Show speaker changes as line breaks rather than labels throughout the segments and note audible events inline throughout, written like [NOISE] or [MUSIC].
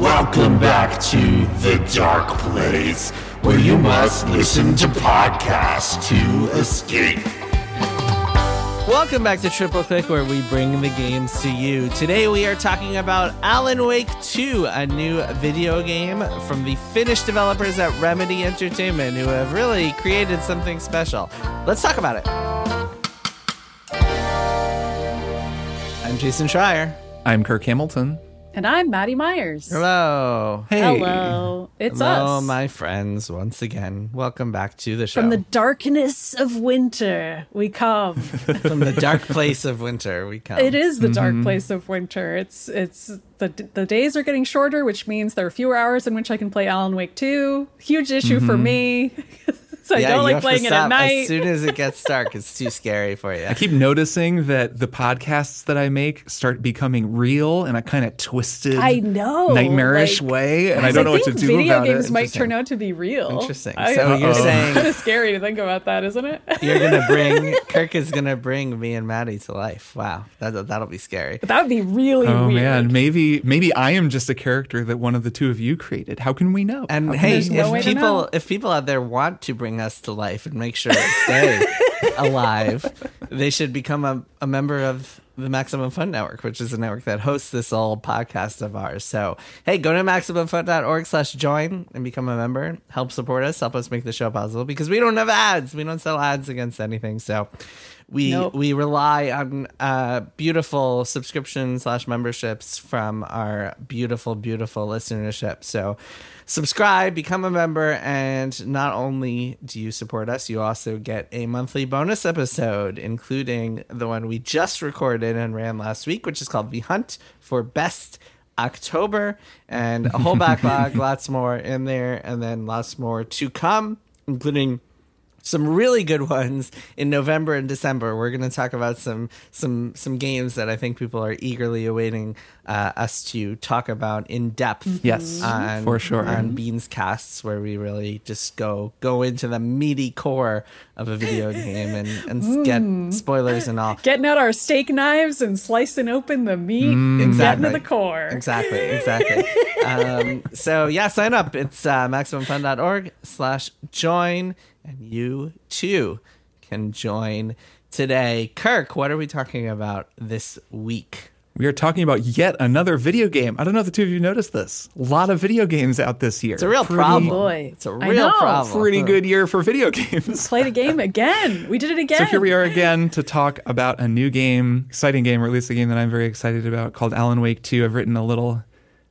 Welcome back to The Dark Place, where you must listen to podcasts to escape.
Welcome back to Triple Click, where we bring the games to you. Today we are talking about Alan Wake 2, a new video game from the Finnish developers at Remedy Entertainment, who have really created something special. Let's talk about it. I'm Jason Schreier.
I'm Kirk Hamilton.
And I'm Maddy Myers.
Hello.
Hey.
Hello. It's
Hello,
us.
my friends, once again. Welcome back to the show.
From the darkness of winter, we come. [LAUGHS]
From the dark place of winter, we come.
it is the
Mm-hmm.
dark place of winter. It's it's the the days are getting shorter, which means there are fewer hours in which I can play Alan Wake 2. Huge issue for me. [LAUGHS] so I don't like playing it at night.
As soon as it gets dark, it's too [LAUGHS] scary for you.
I keep noticing that the podcasts that I make start becoming real in a kind of twisted,
I know,
nightmarish
like-
way, and I don't know what to
think
do
video
about
games
it.
might turn out to be real.
Interesting.
I,
So you're
it's
saying-
kind [LAUGHS] of scary to think about that, isn't it? [LAUGHS]
You're gonna bring Kirk is gonna bring me and Maddy to life. Wow, that that'll be scary.
But that would be really
Oh
weird.
man, maybe maybe I am just a character that one of the two of you created. How can we know?
And hey,
There's no
if people if people out there want to bring us to life and make sure to stay [LAUGHS] alive, they should become a, a member of the Maximum Fun Network, which is a network that hosts this old podcast of ours. So hey, go to maximumfun.org slash join and become a member. Help support us, help us make the show possible because we don't have ads. We don't sell ads against anything. So we
Nope.
we rely on uh, beautiful subscription slash memberships from our beautiful beautiful listenership so subscribe become a member and not only do you support us you also get a monthly bonus episode including the one we just recorded and ran last week which is called the hunt for best october. And a whole [LAUGHS] backlog lots more in there and then lots more to come including some really good [LAUGHS] ones in November and December. We're going to talk about some some some games that I think people are eagerly awaiting uh, us to talk about in depth.
Yes,
on,
for sure.
on Beans casts, where we really just go go into the meaty core of a video game and and get spoilers and all.
Getting out our steak knives and slicing open the meat and getting to the core.
Exactly, exactly. [LAUGHS] um, so yeah, sign up. It's uh, maximumfun.org slash join, and you too can join today. Kirk, what are we talking about this week?
We are talking about yet another video game. I don't know if the two of you noticed this. A lot of video games out this year.
It's a real
Pretty-
problem.
boy.
It's a real
know.
problem.
Pretty good year for video games.
Played a game again. We did it again. [LAUGHS]
So here we are again to talk about a new game, exciting game, or at least a game that I'm very excited about called Alan Wake 2. I've written a little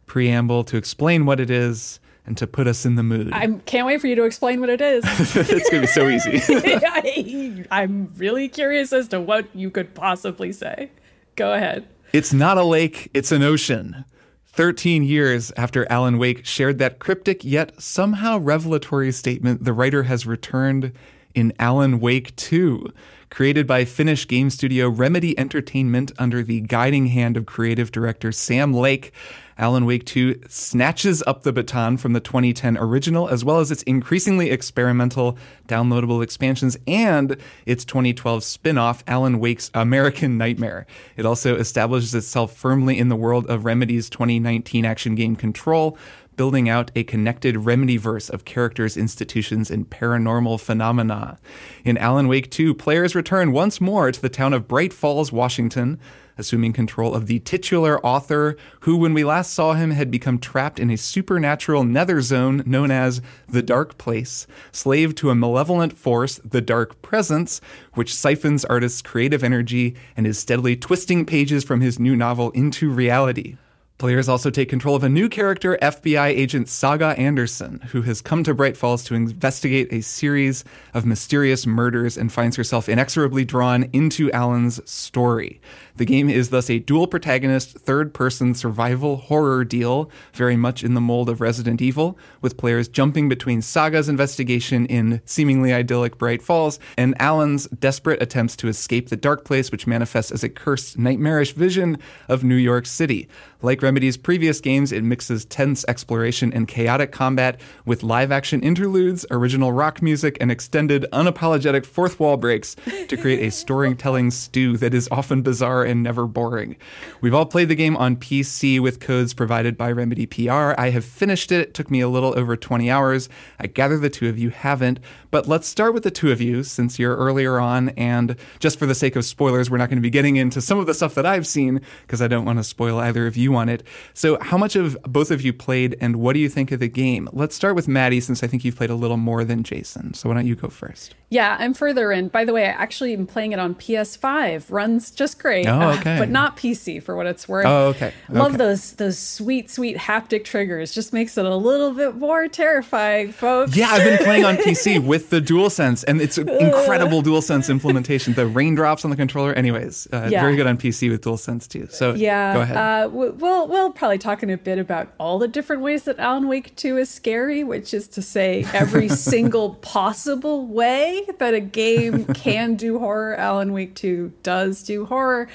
preamble to explain what it is and to put us in the mood.
I can't wait for you to explain what it is. [LAUGHS]
it's going to be so easy. [LAUGHS]
I, I'm really curious as to what you could possibly say. Go ahead.
It's not a lake, it's an ocean. 13 years after Alan Wake shared that cryptic yet somehow revelatory statement, the writer has returned in Alan Wake 2. Created by Finnish game studio Remedy Entertainment under the guiding hand of creative director Sam Lake, Alan Wake 2 snatches up the baton from the 2010 original, as well as its increasingly experimental downloadable expansions and its 2012 spin off, Alan Wake's American Nightmare. It also establishes itself firmly in the world of Remedy's 2019 action game Control, building out a connected Remedyverse of characters, institutions, and paranormal phenomena. In Alan Wake 2, players return once more to the town of Bright Falls, Washington, assuming control of the titular author, who, when we last saw him, had become trapped in a supernatural nether zone known as the Dark Place, slave to a malevolent force, the Dark Presence, which siphons artists' creative energy and is steadily twisting pages from his new novel into reality. Players also take control of a new character, FBI agent Saga Anderson, who has come to Bright Falls to investigate a series of mysterious murders and finds herself inexorably drawn into Alan's story. The game is thus a dual protagonist, third person survival horror deal, very much in the mold of Resident Evil, with players jumping between Saga's investigation in seemingly idyllic Bright Falls and Alan's desperate attempts to escape the dark place, which manifests as a cursed, nightmarish vision of New York City. Like Remedy's previous games, it mixes tense exploration and chaotic combat with live action interludes, original rock music, and extended, unapologetic fourth wall breaks to create a storytelling stew that is often bizarre and never boring. We've all played the game on PC with codes provided by Remedy PR. I have finished it. It took me a little over 20 hours. I gather the two of you haven't, but let's start with the two of you since you're earlier on. And just for the sake of spoilers, we're not going to be getting into some of the stuff that I've seen because I don't want to spoil either of you on it. So, how much of both of you played and what do you think of the game? Let's start with Maddy since I think you've played a little more than Jason. So, why don't you go first?
Yeah, I'm further in. By the way, I actually am playing it on PS5. Runs just great.
Oh,
uh, [LAUGHS]
okay.
but not PC for what it's worth.
Oh, okay.
Love
Okay.
those those sweet, sweet haptic triggers. Just makes it a little bit more terrifying, folks.
Yeah, I've been playing on PC [LAUGHS] with the DualSense, and it's an incredible DualSense implementation. The raindrops on the controller, anyways, uh,
Yeah.
very good on PC with DualSense too. So
Yeah,
go ahead.
Uh, w- we'll we'll probably talk in a bit about all the different ways that Alan Wake Two is scary, which is to say, every [LAUGHS] single possible way that a game [LAUGHS] can do horror. Alan Wake Two does do horror,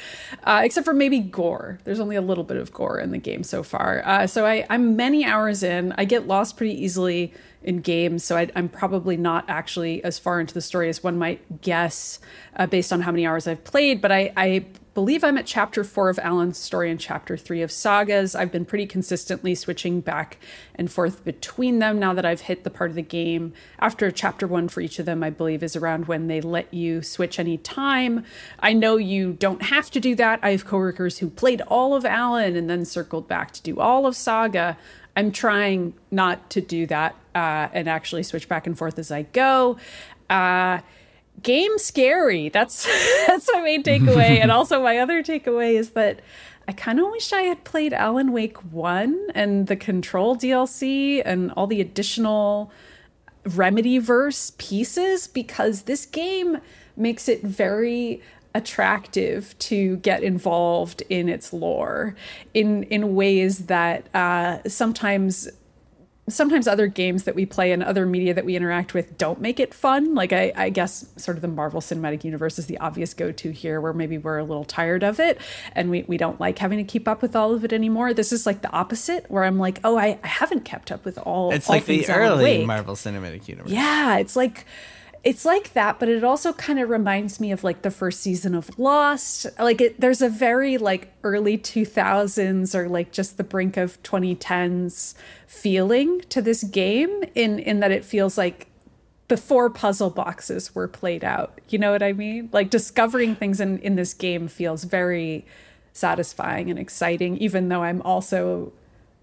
uh, except for maybe gore. There's only a little bit of gore in the game so far. Uh, so I, I'm many hours in. I get lost pretty easily in games, so I, I'm probably not actually as far into the story as one might guess uh, based on how many hours I've played. But I, I believe I'm at chapter four of Alan's story and chapter three of Sagas. I've been pretty consistently switching back and forth between them now that I've hit the part of the game. After chapter one for each of them, I believe is around when they let you switch any time. I know you don't have to do that. I have coworkers who played all of Alan and then circled back to do all of Saga. I'm trying not to do that uh, and actually switch back and forth as I go. Uh, game scary. That's [LAUGHS] that's my main takeaway, and also my other takeaway is that I kind of wish I had played Alan Wake One and the Control DLC and all the additional Remedyverse pieces because this game makes it very attractive to get involved in its lore in in ways that uh, sometimes sometimes other games that we play and other media that we interact with don't make it fun. Like I, I guess sort of the Marvel Cinematic Universe is the obvious go-to here where maybe we're a little tired of it and we, we don't like having to keep up with all of it anymore. This is like the opposite where I'm like, oh, I, I haven't kept up with all
It's
all
like the early Marvel Cinematic Universe.
Yeah, it's like it's like that, but it also kind of reminds me of like the first season of Lost. Like it, there's a very like early 2000s or like just the brink of 2010s feeling to this game in in that it feels like before puzzle boxes were played out. You know what I mean? Like discovering things in in this game feels very satisfying and exciting even though I'm also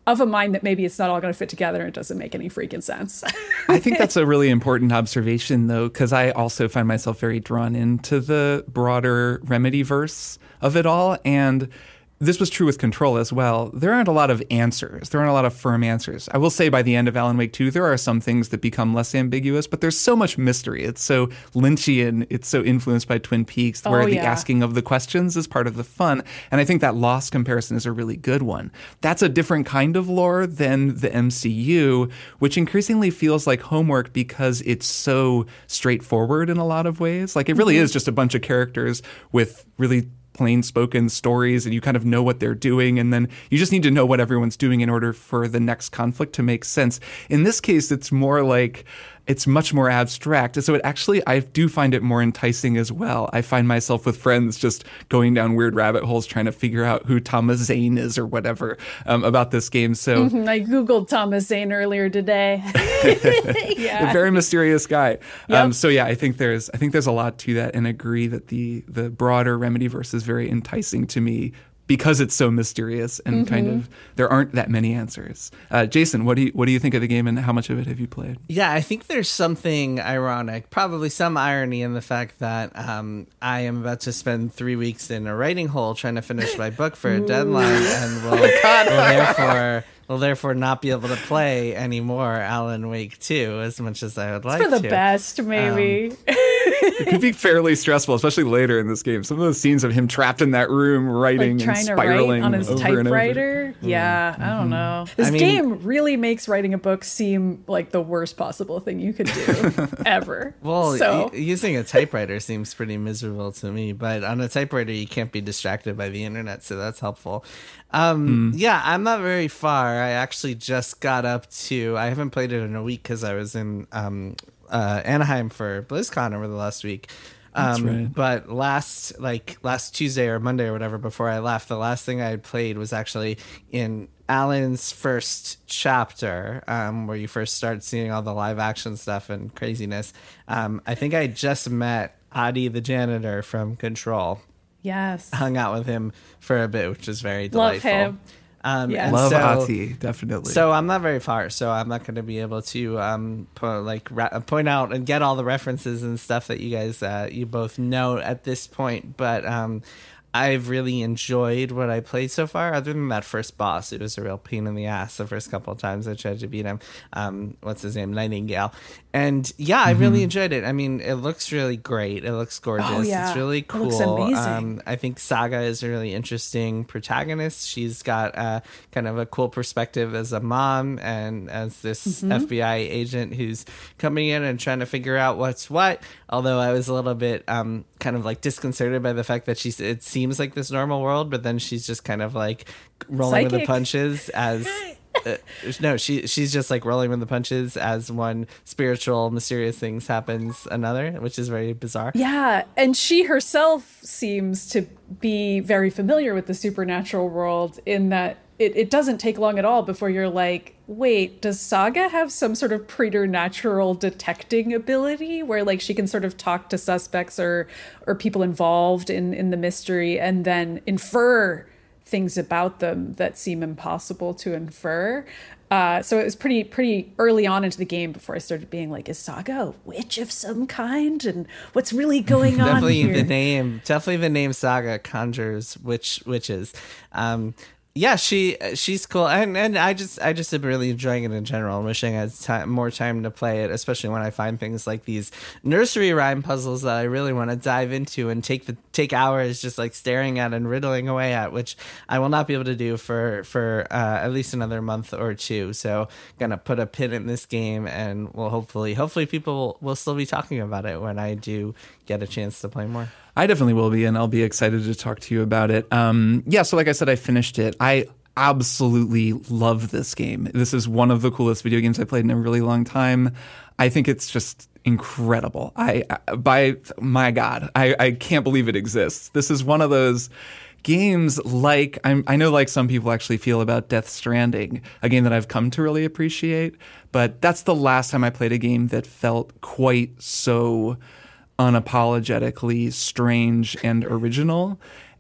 of a mind that maybe it's not all going to fit together and it doesn't make any freaking sense. [LAUGHS]
I think that's a really important observation, though, because I also find myself very drawn into the broader Remedyverse of it all. And this was true with Control as well. There aren't a lot of answers. There aren't a lot of firm answers. I will say by the end of Alan Wake 2, there are some things that become less ambiguous, but there's so much mystery. It's so Lynchian. It's so influenced by Twin Peaks, oh, where
Oh,
the asking of the questions is part of the fun. And I think that Lost comparison is a really good one. That's a different kind of lore than the MCU, which increasingly feels like homework because it's so straightforward in a lot of ways. Like it really mm-hmm. is just a bunch of characters with really plain spoken stories and you kind of know what they're doing and then you just need to know what everyone's doing in order for the next conflict to make sense. In this case it's more like it's much more abstract. So it actually, I do find it more enticing as well. I find myself with friends just going down weird rabbit holes trying to figure out who Thomas Zane is or whatever um, about this game. So [LAUGHS]
I googled Thomas Zane earlier today. [LAUGHS] [LAUGHS]
a
yeah.
very mysterious guy.
Yep.
Um, so yeah, I think there's, I think there's a lot to that, and agree that the the broader Remedyverse is very enticing to me because it's so mysterious and kind
Mm-hmm.
of there aren't that many answers. Uh, Jason, what do you what do you think of the game, and how much of it have you played?
Yeah, I think there's something ironic, probably some irony in the fact that um, I am about to spend three weeks in a writing hole trying to finish my book for a [LAUGHS] deadline, and will, [LAUGHS] [LAUGHS] will therefore will therefore not be able to play anymore Alan Wake 2 as much as I would like
For the
to.
best, maybe.
Um, [LAUGHS] it could be fairly stressful, especially later in this game. Some of those scenes of him trapped in that room writing
like
and
trying to
spiraling
write on his
over and over.
typewriter. Yeah, I don't mm-hmm. know. This
I mean-
game really makes writing a book seem like the worst possible thing you could do [LAUGHS] ever.
Well,
so
y- using a typewriter seems pretty miserable to me, but on a typewriter you can't be distracted by the internet, so that's helpful. Um, Yeah, I'm not very far. I actually just got up to. I haven't played it in a week because I was in um, uh, Anaheim for BlizzCon over the last week. Um,
right.
But last, like last Tuesday or Monday or whatever, before I left, the last thing I had played was actually in Alan's first chapter, um, where you first start seeing all the live action stuff and craziness. Um, I think I just met Ahti the janitor from Control.
Yes,
Hung out with him for a bit, which was very delightful.
Love
delightful.
him.
Um,
Yes.
Love
so-
Ahti, definitely.
so I'm not very far, so I'm not going to be able to um po- like ra- point out and get all the references and stuff that you guys uh, you both know at this point. But um, I've really enjoyed what I played so far. Other than that first boss, it was a real pain in the ass the first couple of times I tried to beat him. Um, what's his name, Nightingale, and yeah, I really enjoyed it. I mean, it looks really great. It looks gorgeous.
Oh, yeah.
It's really
It
cool.
amazing.
Um, I think Saga is a really interesting protagonist. She's got uh, kind of a cool perspective as a mom and as this
Mm-hmm.
FBI agent who's coming in and trying to figure out what's what. Although I was a little bit um, kind of like disconcerted by the fact that she's it seems like this normal world, but then she's just kind of like rolling with the punches as. [LAUGHS] Uh, no, she she's just like rolling with the punches as one spiritual, mysterious things happens another, which is very bizarre.
Yeah, and she herself seems to be very familiar with the supernatural world in that it, it doesn't take long at all before you're like, wait, does Saga have some sort of preternatural detecting ability where like she can sort of talk to suspects or or people involved in in the mystery and then infer things about them that seem impossible to infer. Uh, so it was pretty pretty early on into the game before I started being like, is Saga a witch of some kind, and what's really [LAUGHS] going on
definitely
here?
the name definitely the name saga conjures witch witches um yeah she uh, she's cool. And and i just i just am really enjoying it in general. And wishing i had time, more time to play it especially when i find things like these nursery rhyme puzzles that i really want to dive into and take the take hours just like staring at and riddling away at which i will not be able to do for for uh, at least another month or two so gonna put a pin in this game and we'll hopefully hopefully people will still be talking about it when i do get a chance to play more
I definitely will be, and I'll be excited to talk to you about it. Um, yeah, so like I said, I finished it. I absolutely love this game. This is one of the coolest video games I played in a really long time. I think it's just incredible. I, by my God, I, I can't believe it exists. This is one of those games like I'm, I know like some people actually feel about Death Stranding, a game that I've come to really appreciate. But that's the last time I played a game that felt quite so unapologetically strange and original.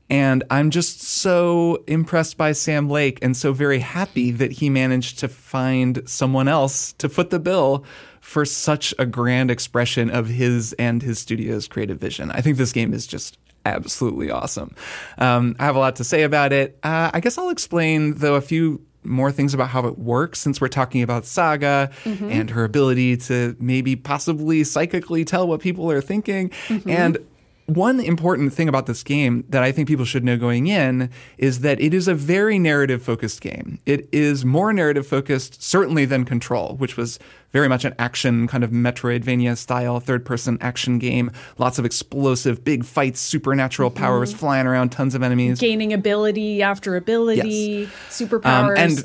And I'm just so impressed by Sam Lake and so very happy that he managed to find someone else to foot the bill for such a grand expression of his and his studio's creative vision. I think this game is just absolutely awesome. Um, I have a lot to say about it. Uh, I guess I'll explain, though, a few more things about how it works since we're talking about Saga and her ability to maybe possibly psychically tell what people are thinking. And one important thing about this game that I think people should know going in is that it is a very narrative focused game. It is more narrative focused, certainly, than Control, which was very much an action kind of Metroidvania style third person action game. Lots of explosive, big fights, supernatural powers flying around, tons of enemies.
Gaining ability after ability,
Um,
superpowers.
and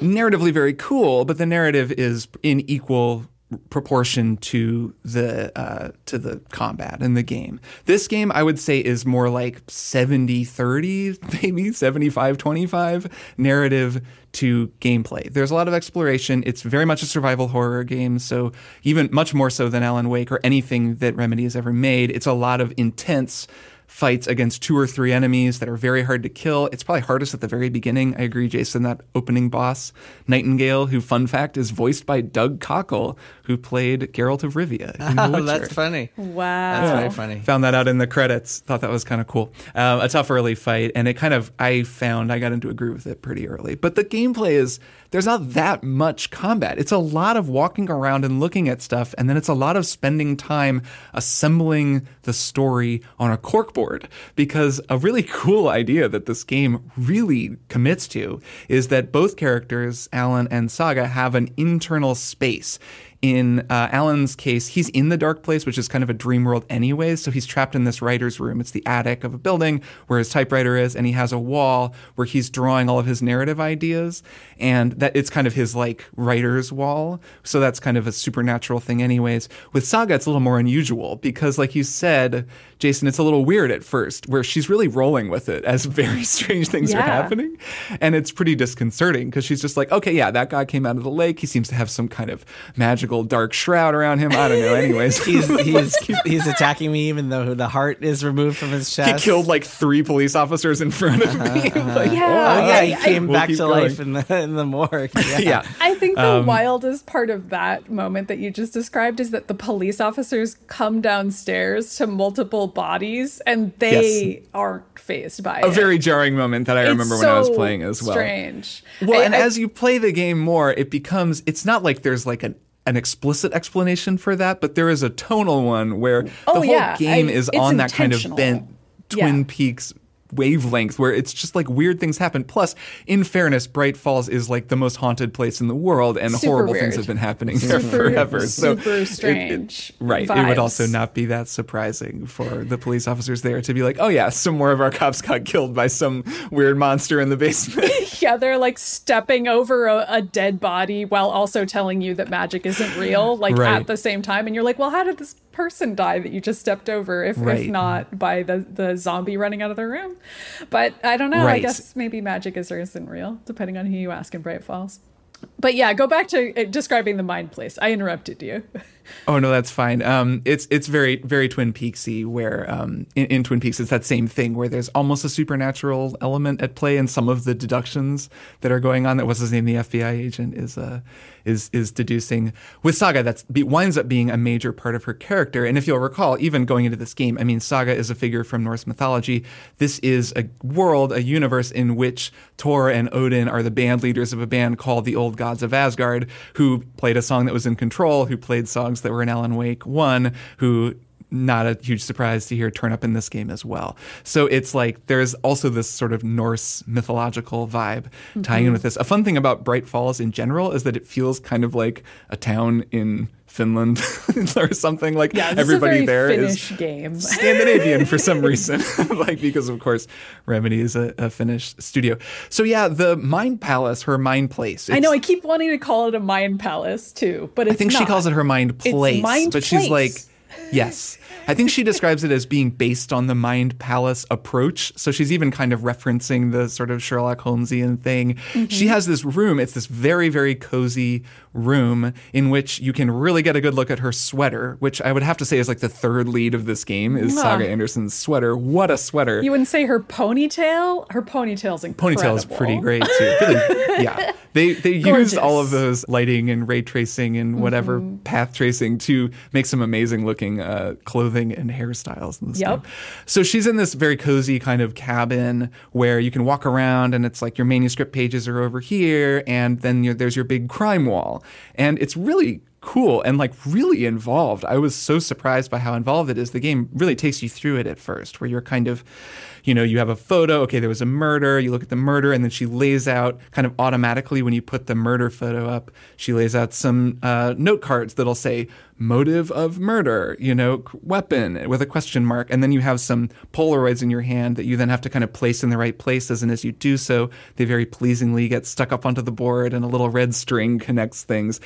narratively very cool, but the narrative is in equal proportion to the uh, to the combat in the game. This game I would say is more like 70-30, [LAUGHS] maybe 75-25 narrative to gameplay. There's a lot of exploration. It's very much a survival horror game, so even much more so than Alan Wake or anything that Remedy has ever made. It's a lot of intense fights against two or three enemies that are very hard to kill. It's probably hardest at the very beginning. I agree, Jason, that opening boss, Nightingale, who, fun fact, is voiced by Doug Cockle, who played Geralt of Rivia [LAUGHS]
Oh, that's funny.
Wow.
That's very funny.
Found that out in the credits. Thought that was kind of cool. Um, a tough early fight, and it kind of I found I got into a groove with it pretty early. But the gameplay is there's not that much combat. It's a lot of walking around and looking at stuff, and then it's a lot of spending time assembling the story on a corkboard. Because a really [LAUGHS] cool idea that this game really commits to is that both characters, Alan and Saga, have an internal space in uh, Alan's case, he's in the dark place, which is kind of a dream world anyways. So he's trapped in this writer's room. It's the attic of a building where his typewriter is, and he has a wall where he's drawing all of his narrative ideas. And that it's kind of his like writer's wall. So that's kind of a supernatural thing, anyways. With Saga, it's a little more unusual because, like you said, Jason, it's a little weird at first, where she's really rolling with it as [LAUGHS] very strange things are happening. And it's pretty disconcerting because she's just like, okay, yeah, that guy came out of the lake. He seems to have some kind of magical dark shroud around him. I don't know. Anyways, [LAUGHS]
He's [LAUGHS] he's he's attacking me even though the heart is removed from his chest.
he killed like three police officers in front of me. Like,
Yeah.
Oh yeah, he
I- I-
came
We'll
back to
going.
life in the in the morgue. [LAUGHS] Yeah.
yeah.
I think the
Um,
wildest part of that moment that you just described is that the police officers come downstairs to multiple bodies and they
Yes.
aren't fazed by
A
it.
A very jarring moment that I
It's
remember when I was playing as well.
Strange.
Well,
I-
and
I-
as you play the game more, it becomes it's not like there's like an an explicit explanation for that, but there is a tonal one where oh, the
Oh,
whole
yeah.
game
I-
is on that kind of bent Twin
Yeah.
Peaks wavelength where it's just like weird things happen. Plus, in fairness, Bright Falls is like the most haunted place in the world, and
Super
horrible
weird.
things have been happening there forever. So
super
it- it-
strange
right. It would also not be that surprising for the police officers there to be like, oh yeah, some more of our cops got killed by some weird monster in the basement. [LAUGHS]
yeah, they're like stepping over a, a dead body while also telling you that magic isn't real, like
Right.
at the same time. And you're like, well, how did this person die that you just stepped over, if,
Right.
if not by the, the zombie running out of the room? But I don't know. I guess maybe magic is or isn't real, depending on who you ask in Bright Falls. But yeah, go back to uh, describing the mind place. I interrupted you. [LAUGHS]
Oh no, that's fine. Um, it's it's very very Twin Peaksy, where um, in, in Twin Peaks it's that same thing where there's almost a supernatural element at play, and some of the deductions that are going on. That what's his name, the FBI agent, is uh, is is deducing with Saga. That's be, winds up being a major part of her character. And if you'll recall, even going into this game, I mean, Saga is a figure from Norse mythology. This is a world, a universe in which Thor and Odin are the band leaders of a band called the Old Gods of Asgard, who played a song that was in control, who played songs that were in Alan Wake. 1, who not a huge surprise to hear turn up in this game as well. So it's like there's also this sort of Norse mythological vibe tying
Mm-hmm.
in with this. A fun thing about Bright Falls in general is that it feels kind of like a town in Finland [LAUGHS] or something like
Yeah,
everybody
is a
there
very
is
Finnish game.
Scandinavian for some [LAUGHS] reason, [LAUGHS] like because of course Remedy is a, a Finnish studio. So yeah, the Mind Palace, her Mind Place.
I know. I keep wanting to call it a mind palace too, but it's
I think she calls it her mind place,
Mind
but she's like, yes. I think she describes it as being based on the Mind Palace approach. So she's even kind of referencing the sort of Sherlock Holmesian thing.
Mm-hmm.
She has this room. It's this very, very cozy room in which you can really get a good look at her sweater, which I would have to say is like the third lead of this game is. Saga Anderson's sweater. What a sweater!
You wouldn't say her ponytail? Her ponytail's incredible.
Ponytail is pretty great too. Really, yeah. [LAUGHS] They they used all of those lighting and ray tracing and whatever
Mm-hmm.
path tracing to make some amazing looking uh, clothing and hairstyles and
Yep.
game. So she's in this very cozy kind of cabin where you can walk around and it's like your manuscript pages are over here and then there's your big crime wall and it's really cool and like really involved. I was so surprised by how involved it is. The game really takes you through it at first, where you're kind of, you know, you have a photo. Okay, there was a murder. You look at the murder, and then she lays out kind of automatically when you put the murder photo up. She lays out some uh, note cards that'll say motive of murder, you know, weapon with a question mark, and then you have some Polaroids in your hand that you then have to kind of place in the right places. And as you do so, they very pleasingly get stuck up onto the board, and a little red string connects things.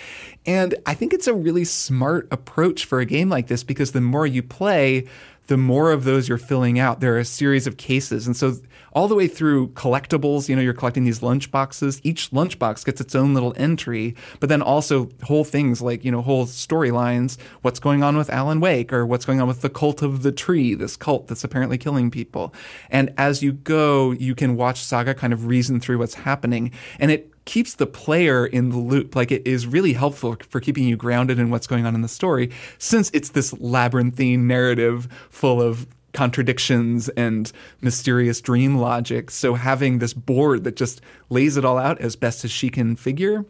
And I think it's a really smart approach for a game like this because the more you play, the more of those you're filling out, there are a series of cases. And so all the way through collectibles, you know, you're collecting these lunch boxes. Each lunchbox gets its own little entry, but then also whole things like, you know, whole storylines. What's going on with Alan Wake or what's going on with the cult of the tree, this cult that's apparently killing people. And as you go, you can watch Saga kind of reason through what's happening. And it keeps the player in the loop. Like it is really helpful for keeping you grounded in what's going on in the story, since it's this labyrinthine narrative full of contradictions and mysterious dream logic. So having this board that just lays it all out as best as she can figure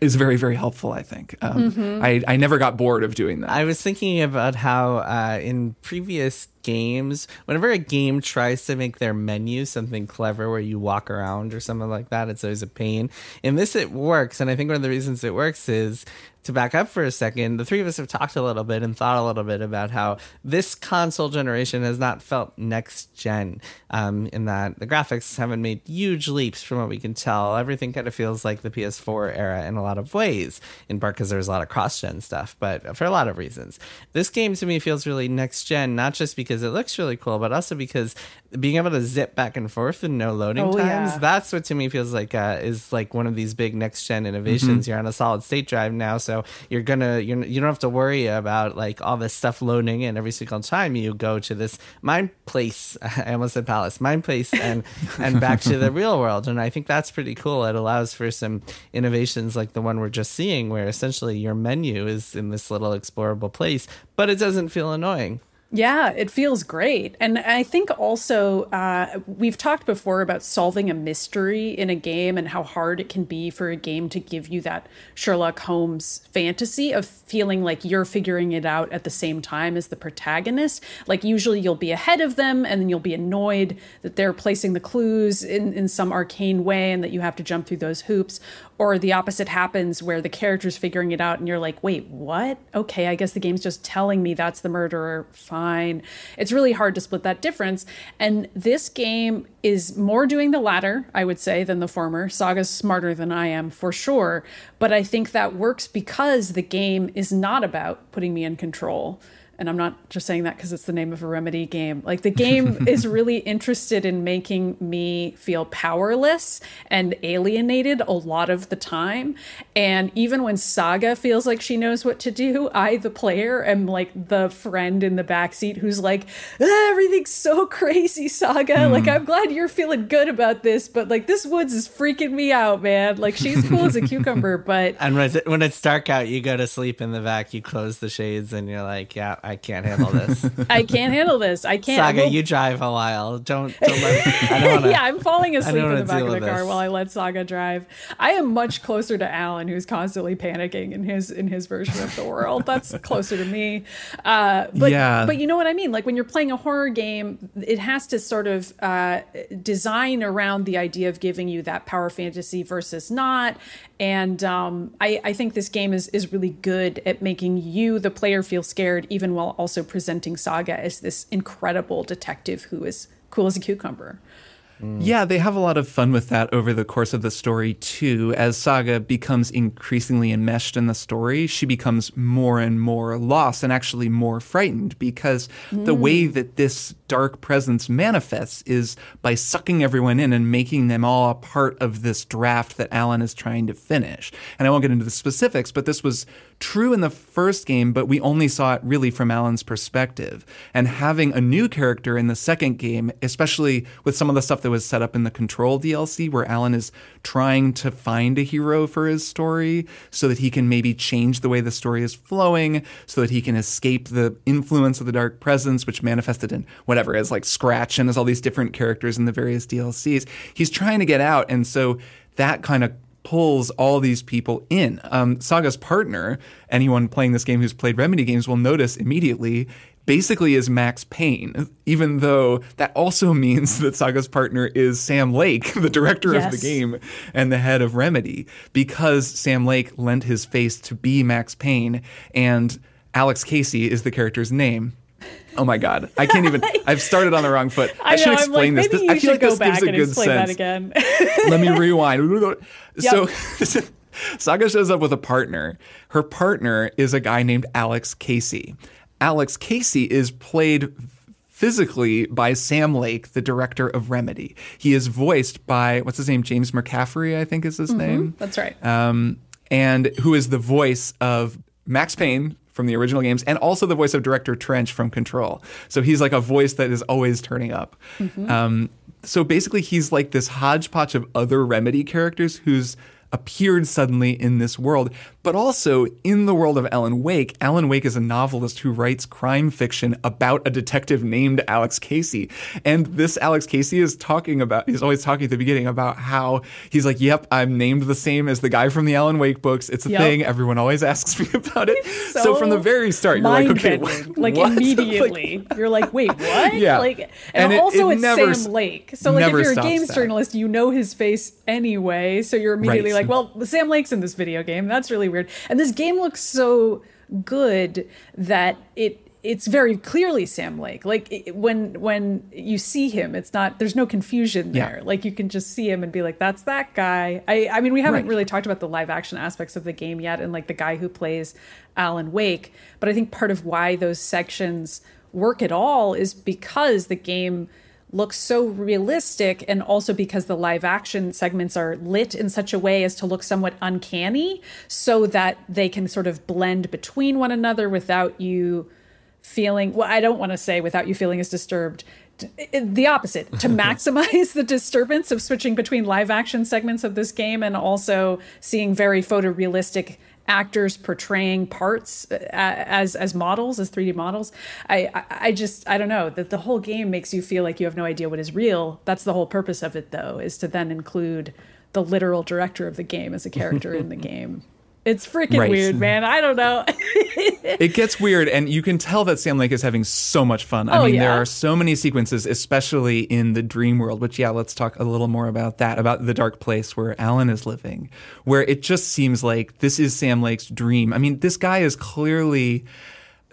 is very very helpful i think um, mm-hmm. I, I never got bored of doing that
i was thinking about how uh, in previous games, whenever a game tries to make their menu something clever where you walk around or something like that, it's always a pain. In this, it works. And I think one of the reasons it works is to back up for a second, the three of us have talked a little bit and thought a little bit about how this console generation has not felt next gen, um, in that the graphics haven't made huge leaps from what we can tell. Everything kind of feels like the PS4 era in a lot of ways, in part because there's a lot of cross gen stuff, but for a lot of reasons. This game to me feels really next gen, not just because it looks really cool, but also because being able to zip back and forth and no loading oh, times, yeah. that's what to me feels like uh, is like one of these big next gen innovations. Mm-hmm. You're on a solid state drive now, so you're gonna you're, you don't have to worry about like all this stuff loading in every single time you go to this mind place. [LAUGHS] I almost said palace, mind place, and and back to the [LAUGHS] real world. And I think that's pretty cool. It allows for some innovations like the one we're just seeing, where essentially your menu is in this little explorable place, but it doesn't feel annoying.
Yeah, it feels great. And I think also uh, we've talked before about solving a mystery in a game and how hard it can be for a game to give you that Sherlock Holmes fantasy of feeling like you're figuring it out at the same time as the protagonist. Like, usually you'll be ahead of them and then you'll be annoyed that they're placing the clues in, in some arcane way and that you have to jump through those hoops or the opposite happens where the character's figuring it out and you're like, wait, what? Okay, I guess the game's just telling me that's the murderer. Fine. It's really hard to split that difference. And this game is more doing the latter, I would say, than the former. Saga's smarter than I am, for sure. But I think that works because the game is not about putting me in control and I'm not just saying that because it's the name of a Remedy game. Like the game [LAUGHS] is really interested in making me feel powerless and alienated a lot of the time. And even when Saga feels like she knows what to do, I, the player, am like the friend in the backseat who's like, ah, everything's so crazy, Saga. Mm. Like, I'm glad you're feeling good about this, but like this woods is freaking me out, man. Like, she's cool as a [LAUGHS] cucumber, but.
And when it's, when it's dark out, you go to sleep in the back, you close the shades, and you're like, yeah, I can't handle this. [LAUGHS]
I can't handle this. I can't.
Saga, well, you drive a while. Don't. [LAUGHS] don't let, I don't wanna,
yeah, I'm falling asleep in the back of the car this. while I let Saga drive. I am much closer to Alan, who's constantly panicking in his in his version of the world. That's closer to me. Uh, but yeah. but you know what I mean. Like when you're playing a horror game, it has to sort of uh, design around the idea of giving you that power fantasy versus not. And um, I, I think this game is is really good at making you, the player, feel scared, even while also presenting Saga as this incredible detective who is cool as a cucumber.
Mm. Yeah, they have a lot of fun with that over the course of the story, too. As Saga becomes increasingly enmeshed in the story, she becomes more and more lost and actually more frightened because mm. the way that this dark presence manifests is by sucking everyone in and making them all a part of this draft that Alan is trying to finish. And I won't get into the specifics, but this was true in the first game, but we only saw it really from Alan's perspective. And having a new character in the second game, especially with some of the stuff that was set up in the Control DLC, where Alan is trying to find a hero for his story so that he can maybe change the way the story is flowing, so that he can escape the influence of the Dark Presence, which manifested in whatever, as like Scratch and as all these different characters in the various DLCs. He's trying to get out. And so that kind of pulls all these people in. Um, Saga's partner, anyone playing this game who's played Remedy games will notice immediately, basically is Max Payne, even though that also [LAUGHS] means that Saga's partner is Sam Lake, [LAUGHS] the director yes. of the game and the head of Remedy, because Sam Lake lent his face to be Max Payne, and Alex Casey is the character's name. Oh my god, I can't even. [LAUGHS] I've started on the wrong foot. I, I should know, explain like, this. this I feel like this gives a good sense. again. [LAUGHS] Let me [LAUGHS] rewind. Yep. So. Saga shows up with a partner. Her partner is a guy named Alex Casey. Alex Casey is played physically by Sam Lake, the director of Remedy. He is voiced by what's his name, James McCaffrey, I think is his name
That's right.
um, and who is the voice of Max Payne from the original games, and also the voice of Director Trench from Control. So he's like a voice that is always turning up. Um, so basically, he's like this hodgepodge of other Remedy characters who's appeared suddenly in this world, but also in the world of Alan Wake. Alan Wake is a novelist who writes crime fiction about a detective named Alex Casey. And this Alex Casey is talking about, he's always talking at the beginning about how he's like, yep, I'm named the same as the guy from the Alan Wake books. It's a
Yep.
thing. Everyone always asks me [LAUGHS] about it. So,
So
from the very start, you're like, okay, what?
like
what? [LAUGHS]
immediately, you're like, wait, [LAUGHS] what?
Yeah.
like, and,
And it-
also
it
it's
never
Sam Lake. So like, if you're a games
that.
journalist, you know his face anyway. So you're immediately
Right.
like, well, Sam Lake's in this video game. That's really weird. And this game looks so good that it. It's very clearly Sam Lake. Like it, when when you see him, it's not. There's no confusion
Yeah.
there. Like you can just see him and be like, "That's that guy." I I mean, we haven't
Right.
really talked about the live action aspects of the game yet and like the guy who plays Alan Wake, but I think part of why those sections work at all is because the game looks so realistic and also because the live action segments are lit in such a way as to look somewhat uncanny so that they can sort of blend between one another without you feeling well i don't want to say without you feeling as disturbed the opposite to [LAUGHS] maximize the disturbance of switching between live action segments of this game and also seeing very photorealistic actors portraying parts uh, as as models as 3d models. I, I i just i don't know that the whole game makes you feel like you have no idea what is real. That's the whole purpose of it though is to then include the literal director of the game as a character in the [LAUGHS] game it's freaking
Right.
weird man i don't know [LAUGHS]
it gets weird, and you can tell that Sam Lake is having so much fun. I
Oh,
mean, there are so many sequences, especially in the dream world, which, yeah, let's talk a little more about that, about the dark place where Alan is living, where it just seems like this is Sam Lake's dream. I mean, this guy is clearly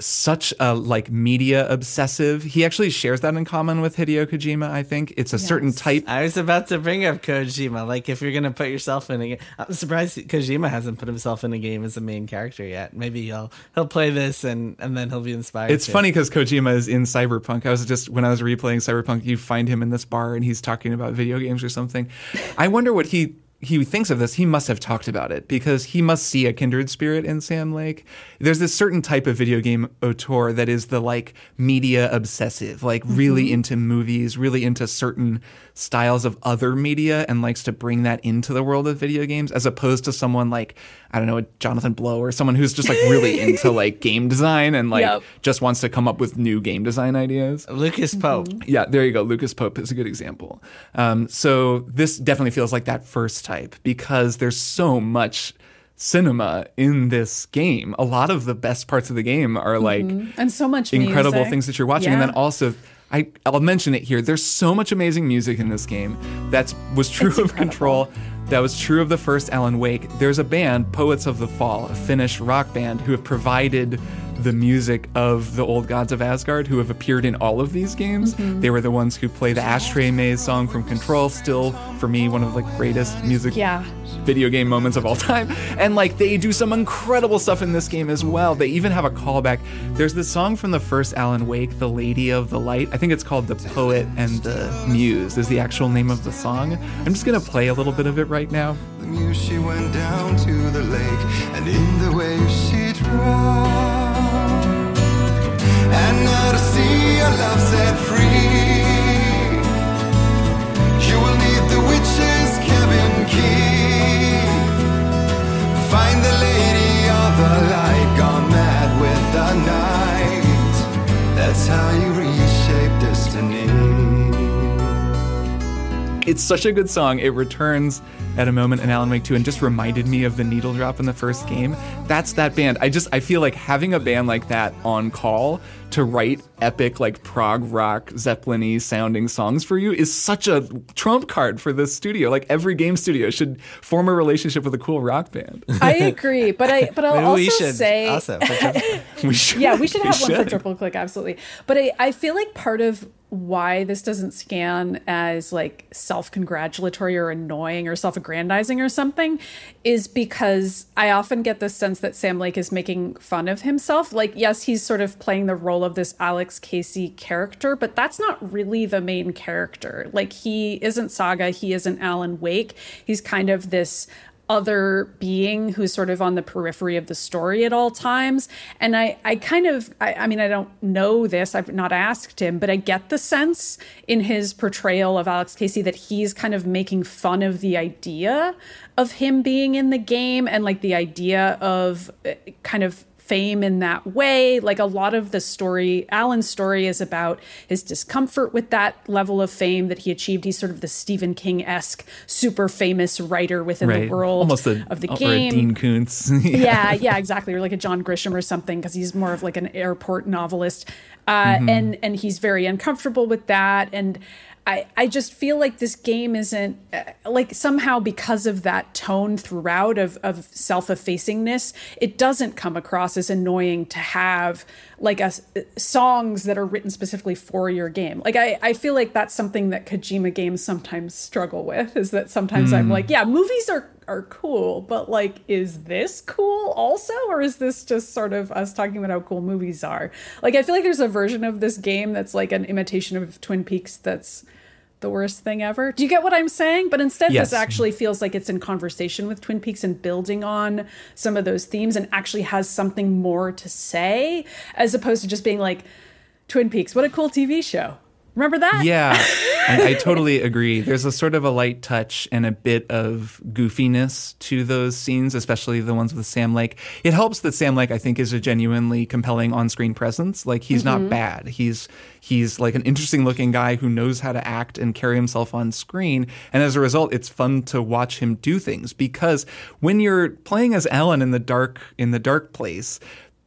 such a like media obsessive. He actually shares that in common with Hideo Kojima, I think. It's a certain type
I was about to bring up Kojima. Like, if you're gonna put yourself in a game, I'm surprised Kojima hasn't put himself in a game as a main character yet. Maybe he'll he'll play this and and then he'll be inspired.
It's
to.
funny because Kojima is in Cyberpunk. I was just when I was replaying Cyberpunk, you find him in this bar and he's talking about video games or something. I wonder what he he thinks of this. He must have talked about it because he must see a kindred spirit in Sam Lake. There's this certain type of video game auteur that is the like media obsessive, like really mm-hmm. into movies, really into certain styles of other media and likes to bring that into the world of video games as opposed to someone like I don't know, Jonathan Blow or someone who's just like really [LAUGHS] into like game design and like
Yep.
just wants to come up with new game design ideas.
Lucas Pope.
Yeah, there you go. Lucas Pope is a good example. Um, so this definitely feels like that first type because there's so much cinema in this game. A lot of the best parts of the game are like
and so much
incredible
music.
things that you're watching, and then also. I, I'll mention it here. There's so much amazing music in this game. That was true
It's
of
incredible.
Control. That was true of the first Alan Wake. There's a band, Poets of the Fall, a Finnish rock band, who have provided the music of the old gods of Asgard, who have appeared in all of these games.
Mm-hmm.
They were the ones who play the Ashtray Maze song from Control, still for me one of the greatest music
Yeah.
video game moments of all time. And like they do some incredible stuff in this game as well. They even have a callback. There's this song from the first Alan Wake, The Lady of the Light. I think it's called The Poet and the Muse is the actual name of the song. I'm just gonna play a little bit of it right now.
The muse she went down to the lake, and in the waves she drowned.
It's such a good song. It returns at a moment in Alan Wake 2 and just reminded me of the needle drop in the first game. That's that band. I just I feel like having a band like that on call to write epic like prog rock Zeppelin-y sounding songs for you is such a trump card for this studio. Like every game studio should form a relationship with a cool rock band.
I agree, but I but I'll
Maybe
also
we should
say
also. [LAUGHS]
we should
yeah, we should have one for triple click, absolutely. But I, I feel like part of why this doesn't scan as like self-congratulatory or annoying or self-aggrandizing or something is because I often get the sense that Sam Lake is making fun of himself. Like, yes, he's sort of playing the role of this Alex Casey character, but that's not really the main character. Like, he isn't Saga, he isn't Alan Wake. He's kind of this other being who's sort of on the periphery of the story at all times. And I, I kind of, I, I, mean, I don't know this, I've not asked him, but I get the sense in his portrayal of Alex Casey that he's kind of making fun of the idea of him being in the game and like the idea of uh, kind of fame in that way. Like a lot of the story, Alan's story is about his discomfort with that level of fame that he achieved. He's sort of the Stephen King esque, super famous writer within
right.
the world
Almost a,
of the
or
game.
Dean Koontz. [LAUGHS] yeah.
yeah, yeah, exactly. Or like a John Grisham or something, because he's more of like an airport novelist. Uh,
Mm-hmm.
and and he's very uncomfortable with that. And I, I just feel like this game isn't uh, like somehow because of that tone throughout of, of self-effacingness it doesn't come across as annoying to have like a, songs that are written specifically for your game. Like I, I feel like that's something that kojima games sometimes struggle with is that sometimes i'm like yeah movies are are cool but like is this cool also or is this just sort of us talking about how cool movies are like i feel like there's a version of this game that's like an imitation of twin peaks that's the worst thing ever. Do you get what I'm saying? But instead,
Yes.
this actually feels like it's in conversation with Twin Peaks and building on some of those themes and actually has something more to say as opposed to just being like, Twin Peaks, what a cool TV show. Remember that?
Yeah, [LAUGHS] I, I totally agree. There's a sort of a light touch and a bit of goofiness to those scenes, especially the ones with Sam Lake. It helps that Sam Lake, I think, is a genuinely compelling on-screen presence. Like he's not mm-hmm. bad. He's he's like an interesting-looking guy who knows how to act and carry himself on screen. And as a result, it's fun to watch him do things because when you're playing as Alan in the dark in the dark place,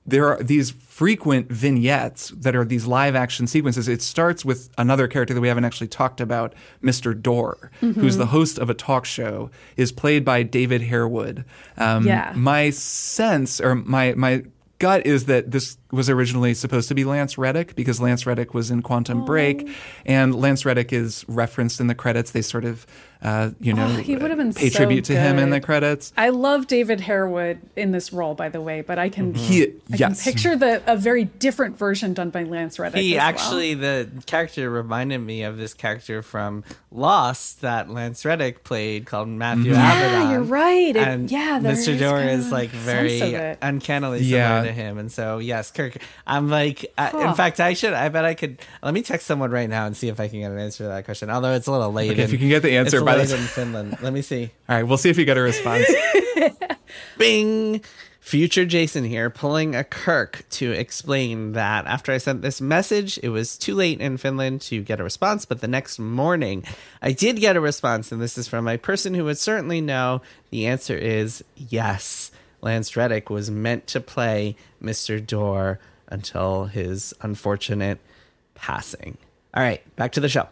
there are these frequent vignettes that are these live action sequences. It starts with another character that we haven't actually talked about, Mr. Door, who's the host of a talk show, is played by David Harewood. Um,
Yeah.
My sense or my my gut is that this was originally supposed to be Lance Reddick because Lance Reddick was in Quantum Break, and Lance Reddick is referenced in the credits. They sort of, uh, you know,
Oh, he would have been
pay
so
tribute to him in the credits.
I love David Harewood in this role, by the way, but I can,
He,
I can
yes,
picture the a very different version done by Lance Reddick.
He
as well.
actually, the character reminded me of this character from Lost that Lance Reddick played called Matthew
Mm-hmm.
Abaddon.
Yeah, you're right. It-
and
yeah, there
Mr.
is
Door
kinda
is like very
of it.
uncannily similar
Yeah.
to him, and so yes, Kirk. I'm like, uh,
Huh.
in fact, I should. I bet I could. Let me text someone right now and see if I can get an answer to that question. Although it's a little late.
Okay, if you can get the answer
it's
by the time-
in Finland. Let me see. [LAUGHS]
All right, we'll see if you get a response. [LAUGHS]
Bing! Future Jason here, pulling a Kirk to explain that after I sent this message, it was too late in Finland to get a response, but the next morning I did get a response, and this is from a person who would certainly know. The answer is yes. Lance Reddick was meant to play Mr. Door until his unfortunate passing. All right, back to the show.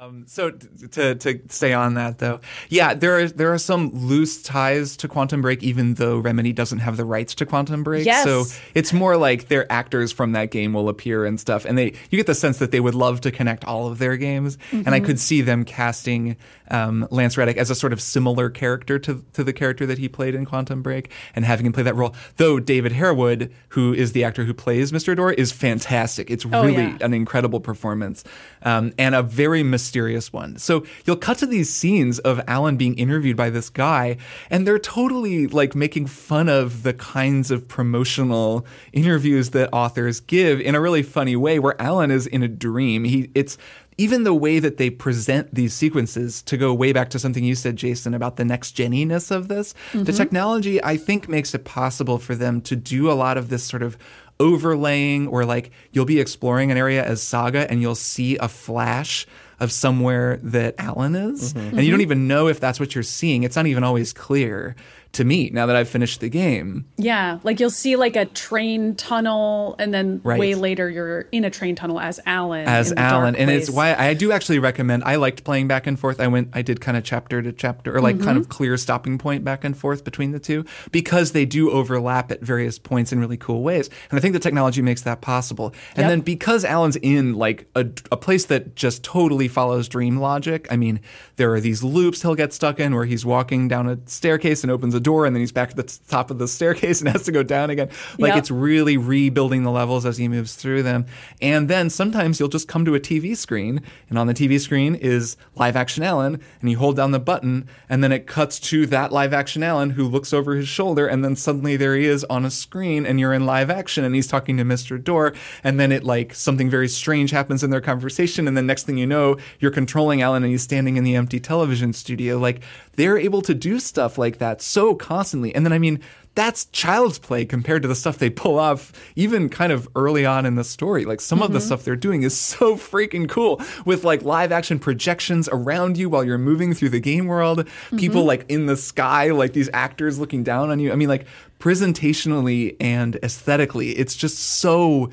Um, so t- to to stay on that though, yeah, there are there are some loose ties to Quantum Break, even though Remedy doesn't have the rights to Quantum Break.
Yes.
So it's more like their actors from that game will appear and stuff, and they you get the sense that they would love to connect all of their games, and I could see them casting um, Lance Reddick as a sort of similar character to to the character that he played in Quantum Break, and having him play that role. Though David Harewood, who is the actor who plays Mr. Door, is fantastic. It's
Oh,
really
yeah.
an incredible performance um, and a very mysterious one. So you'll cut to these scenes of Alan being interviewed by this guy, and they're totally like making fun of the kinds of promotional interviews that authors give in a really funny way, where Alan is in a dream. He it's even the way that they present these sequences to go way back to something you said, Jason, about the next geniness of this. The mm-hmm. technology, I think, makes it possible for them to do a lot of this sort of overlaying or like you'll be exploring an area as saga and you'll see a flash of somewhere that Alan is. Mm-hmm. And you don't mm-hmm. even know if that's what you're seeing. It's not even always clear to me now that I've finished the game.
Yeah, like you'll see like a train tunnel, and then
Right.
way later you're in a train tunnel as Alan.
as
in the dark
Alan, and it's why I do actually recommend. I liked playing back and forth. I went, I did kind of chapter to chapter, or like kind
Mm-hmm.
of clear stopping point back and forth between the two because they do overlap at various points in really cool ways. And I think the technology makes that possible. And
Yep.
then because Alan's in like a, a place that just totally follows dream logic. I mean, there are these loops he'll get stuck in where he's walking down a staircase and opens a door, and then he's back at the top of the staircase and [LAUGHS] has to go down again. Like
Yep.
it's really rebuilding the levels as he moves through them. And then sometimes you'll just come to a TV screen, and on the TV screen is live action Alan, and you hold down the button, and then it cuts to that live action Alan who looks over his shoulder, and then suddenly there he is on a screen, and you're in live action, and he's talking to Mr. Door, and then it like something very strange happens in their conversation, and then next thing you know, you're controlling Alan, and he's standing in the empty television studio. Like they're able to do stuff like that so constantly, and then I mean that's child's play compared to the stuff they pull off even kind of early on in the story. Like some of the mm-hmm. stuff they're doing is so freaking cool with like live action projections around you while you're moving through the game world. People mm-hmm. like in the sky, like these actors looking down on you. I mean, like presentationally and aesthetically, it's just so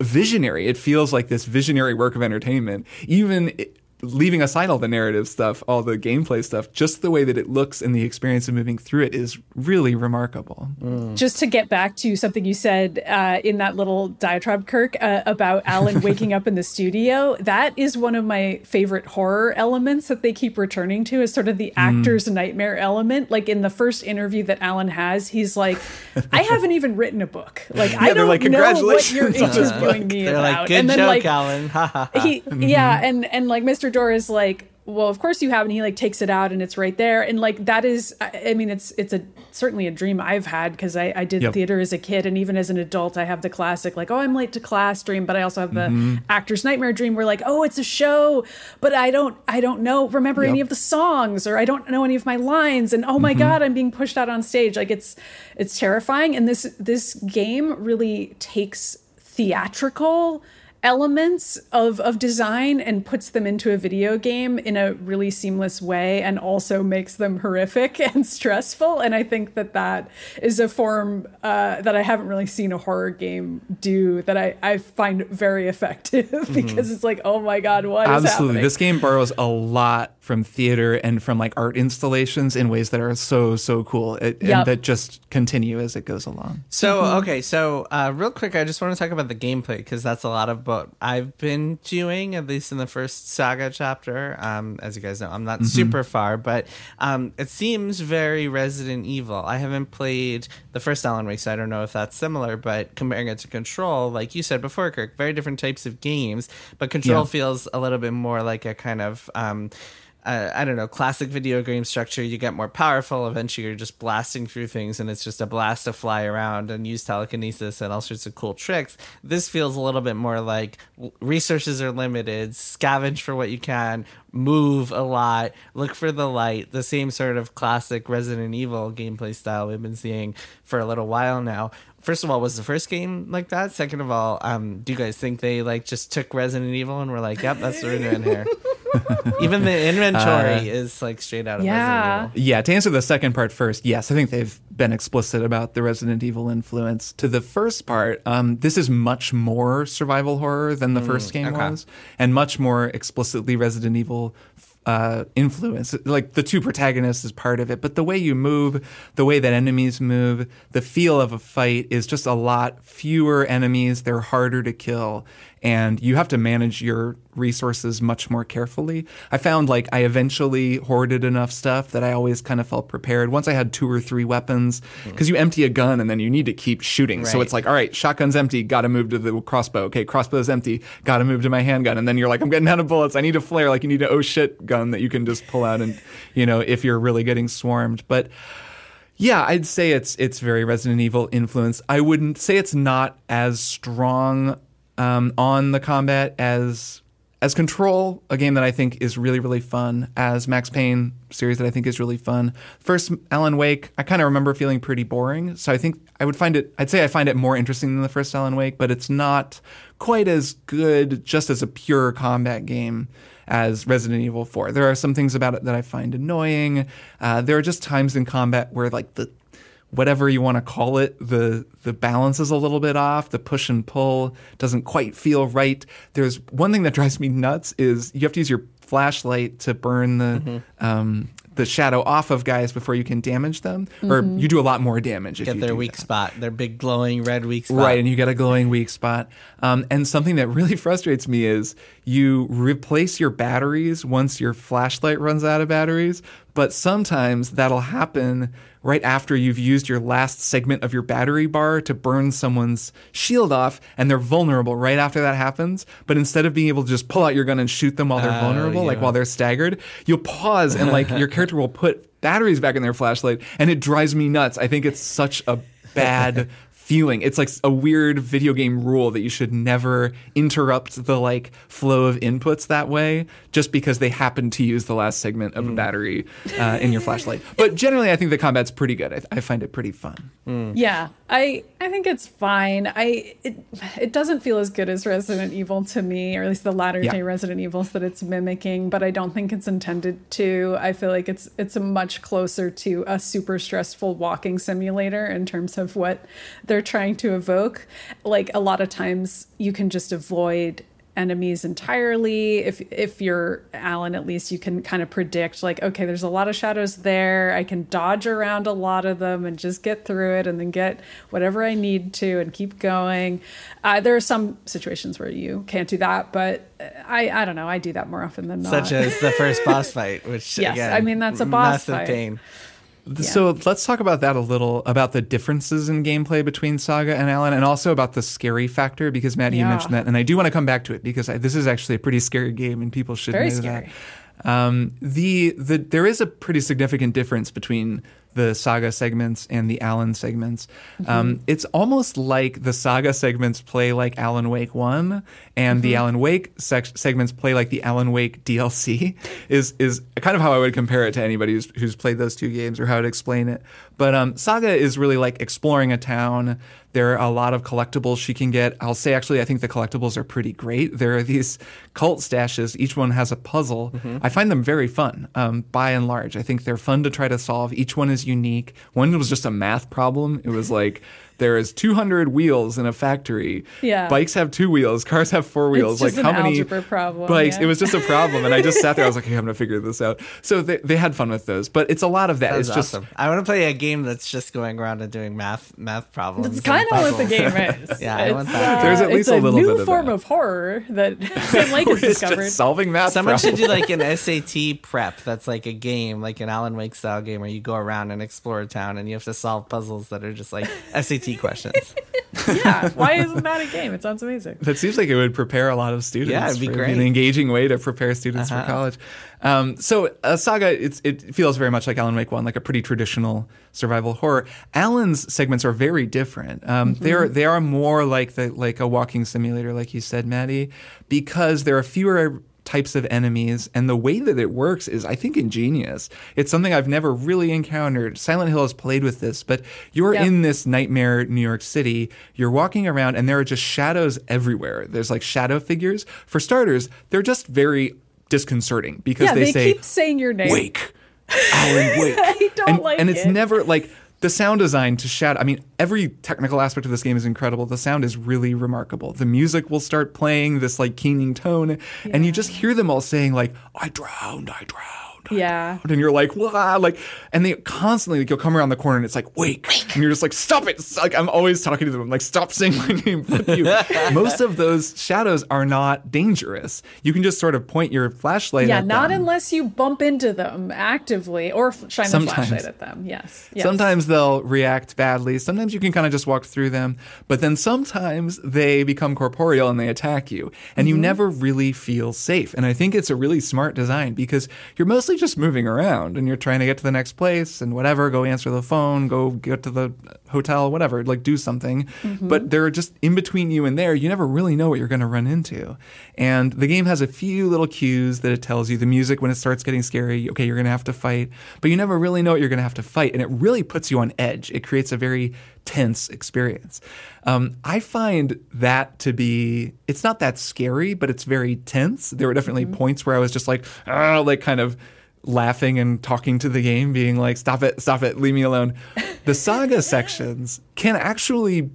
visionary. It feels like this visionary work of entertainment. Even leaving aside all the narrative stuff, all the gameplay stuff, just the way that it looks and the experience of moving through it is really remarkable.
just to get back to something you said uh, in that little diatribe, Kirk, uh, about Alan [LAUGHS] waking up in the studio. That is one of my favorite horror elements that they keep returning to, is sort of the
Mm.
actor's nightmare element. Like in the first interview that Alan has, he's like, "I haven't even written a book. Like I don't
like,
know what you're
"Congratulations
interviewing [LAUGHS] me
They're
about."
like, good
and then
joke,
like
Alan. [LAUGHS]
He yeah and and like mr door is like well of course you have and he like takes it out and it's right there and like that is i I mean it's it's a certainly a dream i've had because I, I did
Yep.
theater as a kid and even as an adult i have the classic like oh i'm late to class dream but i also have the
Mm-hmm.
actor's nightmare dream where like oh it's a show but i don't i don't know remember any of the songs or i don't know any of my lines and oh my
Mm-hmm.
god i'm being pushed out on stage like it's it's terrifying and this this game really takes theatrical elements of of design and puts them into a video game in a really seamless way and also makes them horrific [LAUGHS] and stressful and i think that that is a form uh, that i haven't really seen a horror game do that i, I find very effective [LAUGHS] because it's like oh my god what
Mm-hmm. Absolutely.
happening
This game borrows a lot from theater and from like art installations in ways that are so, so cool it, and that just continue as it goes along.
So
Mm-hmm.
okay, so uh, real quick, I just want to talk about the gameplay because that's a lot of what I've been doing, at least in the first saga chapter. Um, as you guys know, I'm not
Mm-hmm.
super far, but um, it seems very Resident Evil. I haven't played the first Alan Wake, so I don't know if that's similar. But comparing it to Control, like you said before, Kirk, very different types of games, but Control
Yeah.
feels a little bit more like a kind of um, uh, I don't know, classic video game structure, you get more powerful. Eventually, you're just blasting through things, and it's just a blast to fly around and use telekinesis and all sorts of cool tricks. This feels a little bit more like resources are limited, scavenge for what you can, move a lot, look for the light, the same sort of classic Resident Evil gameplay style we've been seeing for a little while now. First of all, was the first game like that? Second of all, um, do you guys think they like just took Resident Evil and were like, "Yep, that's what we're doing here"? [LAUGHS] [LAUGHS] Even the inventory is like straight out of
Yeah.
Resident Evil.
Yeah, to answer the second part first, yes, I think they've been explicit about the Resident Evil influence. To the first part, um, this is much more survival horror than the first game
okay.
was, and much more explicitly Resident Evil uh, influence. Like the two protagonists is part of it, but the way you move, the way that enemies move, the feel of a fight is just a lot fewer enemies. They're harder to kill, and you have to manage your resources much more carefully. I found like I eventually hoarded enough stuff that I always kind of felt prepared. Once I had two or three weapons, hmm. because you empty a gun and then you need to keep shooting. So it's like, all right, shotgun's empty, got to move to the crossbow. Okay, crossbow's empty, got to move to my handgun. And then you're like, I'm getting out of bullets. I need a flare. Like you need an oh shit gun that you can just pull out and, you know, if you're really getting swarmed. But yeah, I'd say it's it's very Resident Evil influence. I wouldn't say it's not as strong um, on the combat as as Control, a game that I think is really really fun. As Max Payne series that I think is really fun. First Alan Wake, I kind of remember feeling pretty boring, so I think I would find it. I'd say I find it more interesting than the first Alan Wake, but it's not quite as good just as a pure combat game as Resident Evil 4. There are some things about it that I find annoying. Uh, there are just times in combat where like the whatever you want to call it, the the balance is a little bit off. The push and pull doesn't quite feel right. There's one thing that drives me nuts is you have to use your flashlight to burn the
Mm-hmm.
um, the shadow off of guys before you can damage them, or you do a lot more damage if
Get
you
their
do
weak
that.
spot, their big glowing red weak spot.
Right, and you get a glowing weak spot. Um, and something that really [LAUGHS] frustrates me is you replace your batteries once your flashlight runs out of batteries, but sometimes that'll happen right after you've used your last segment of your battery bar to burn someone's shield off, and they're vulnerable right after that happens. But instead of being able to just pull out your gun and shoot them while they're oh, vulnerable, like while they're staggered, you'll pause and like your character will put batteries back in their flashlight, and it drives me nuts. I think it's such a bad feeling. It's like a weird video game rule that you should never interrupt the like flow of inputs that way just because they happen to use the last segment of a battery uh, in your flashlight. But generally, I think the combat's pretty good. I, I find it pretty fun.
Yeah, I I think it's fine. I it it doesn't feel as good as Resident Evil to me, or at least the latter
Yeah.
day Resident Evils that it's mimicking. But I don't think it's intended to. I feel like it's it's a much closer to a super stressful walking simulator in terms of what they're trying to evoke. Like a lot of times, you can just avoid enemies entirely if if you're alan at least you can kind of predict like okay there's a lot of shadows there i can dodge around a lot of them and just get through it and then get whatever i need to and keep going uh, there are some situations where you can't do that but i i don't know i do that more often than not
Such as the first boss [LAUGHS] fight, which
Yes,
again,
I mean, that's a boss
massive
fight.
pain.
So let's talk about that a little about the differences in gameplay between Saga and Alan, and also about the scary factor because Maddy, you mentioned that, and I do want to come back to it because I, this is actually a pretty scary game, and people should
Very
know
scary.
that. Um, the the there is a pretty significant difference between the Saga segments and the Alan segments.
Mm-hmm.
Um, it's almost like the Saga segments play like Alan Wake One, and the
Mm-hmm.
Alan Wake sec- segments play like the Alan Wake DLC. [LAUGHS] Is is kind of how I would compare it to anybody who's, who's played those two games, or how I'd explain it. But um, Saga is really like exploring a town. There are a lot of collectibles she can get. I'll say actually, I think the collectibles are pretty great. There are these cult stashes. Each one has a puzzle. I find them very fun, um, by and large. I think they're fun to try to solve. Each one is unique. One was just a math problem. It was like there is 200 wheels in a factory.
Yeah.
Bikes have two wheels. Cars have four wheels.
just
like
an
how many
algebra problem,
bikes?
yeah.
It was just a problem, and I just sat there. I was like, okay, I'm gonna figure this out. So they, they had fun with those, but it's a lot of that.
That's
it's just
awesome. I want to play a game that's just going around and doing math math problems.
It's kind of what the game is. [LAUGHS]
Yeah, I
It's,
want that.
There's at
uh,
least
it's
a little
new
bit of
form
that.
of horror that [LAUGHS] Sam Lake has discovered.
just solving math.
Someone should do like an SAT prep that's like a game, like an Alan Wake style game where you go around and explore a town and you have to solve puzzles that are just like SAT [LAUGHS] questions.
yeah, why [LAUGHS] isn't that a game? It sounds amazing.
That seems like it would prepare a lot of students.
Yeah, it'd be
for-
great.
An engaging way to prepare students
Uh-huh.
for college. Um, so, uh, Saga, it's, it feels very much like Alan Wake One, like a pretty traditional survival horror. Alan's segments are very different. Um,
Mm-hmm.
They're they are more like the like a walking simulator, like you said, Maddy, because there are fewer types of enemies and the way that it works is i think ingenious it's something i've never really encountered silent hill has played with this but you're
Yeah.
in this nightmare New York City. You're walking around and there are just shadows everywhere. There's like shadow figures. For starters, they're just very disconcerting because
Yeah,
they,
they,
say
keep saying your name.
wake, Alan Wake. [LAUGHS]
I don't
and,
like
and it's
it.
never like the sound design to shadow. I mean, every technical aspect of this game is incredible. The sound is really remarkable. The music will start playing this like keening tone, and you just hear them all saying like, "I drowned, I drowned." I
Yeah.
and you're like, Wah, like, and they constantly like, you'll come around the corner and it's like, wake, and you're just like, stop it. It's like I'm always talking to them, I'm like, stop saying my name. Fuck you. [LAUGHS] Most of those shadows are not dangerous. You can just sort of point your flashlight.
Yeah,
at
not
them.
unless you bump into them actively or f- shine the
Sometimes.
flashlight at them. Yes. yes.
Sometimes they'll react badly. Sometimes you can kind of just walk through them. But then sometimes they become corporeal and they attack you. And you mm-hmm. never really feel safe. And I think it's a really smart design because you're mostly just moving around and you're trying to get to the next place and whatever, go answer the phone, go get to the hotel, whatever, like do something. But they're just in between you and there. You never really know what you're going to run into. And the game has a few little cues that it tells you. The music, when it starts getting scary, okay, you're going to have to fight. But you never really know what you're going to have to fight. And it really puts you on edge. It creates a very tense experience. Um, I find that to be, it's not that scary, but it's very tense. There were definitely points where I was just like, ah, like kind of laughing and talking to the game, being like, stop it, stop it, leave me alone. the [LAUGHS] saga sections can actually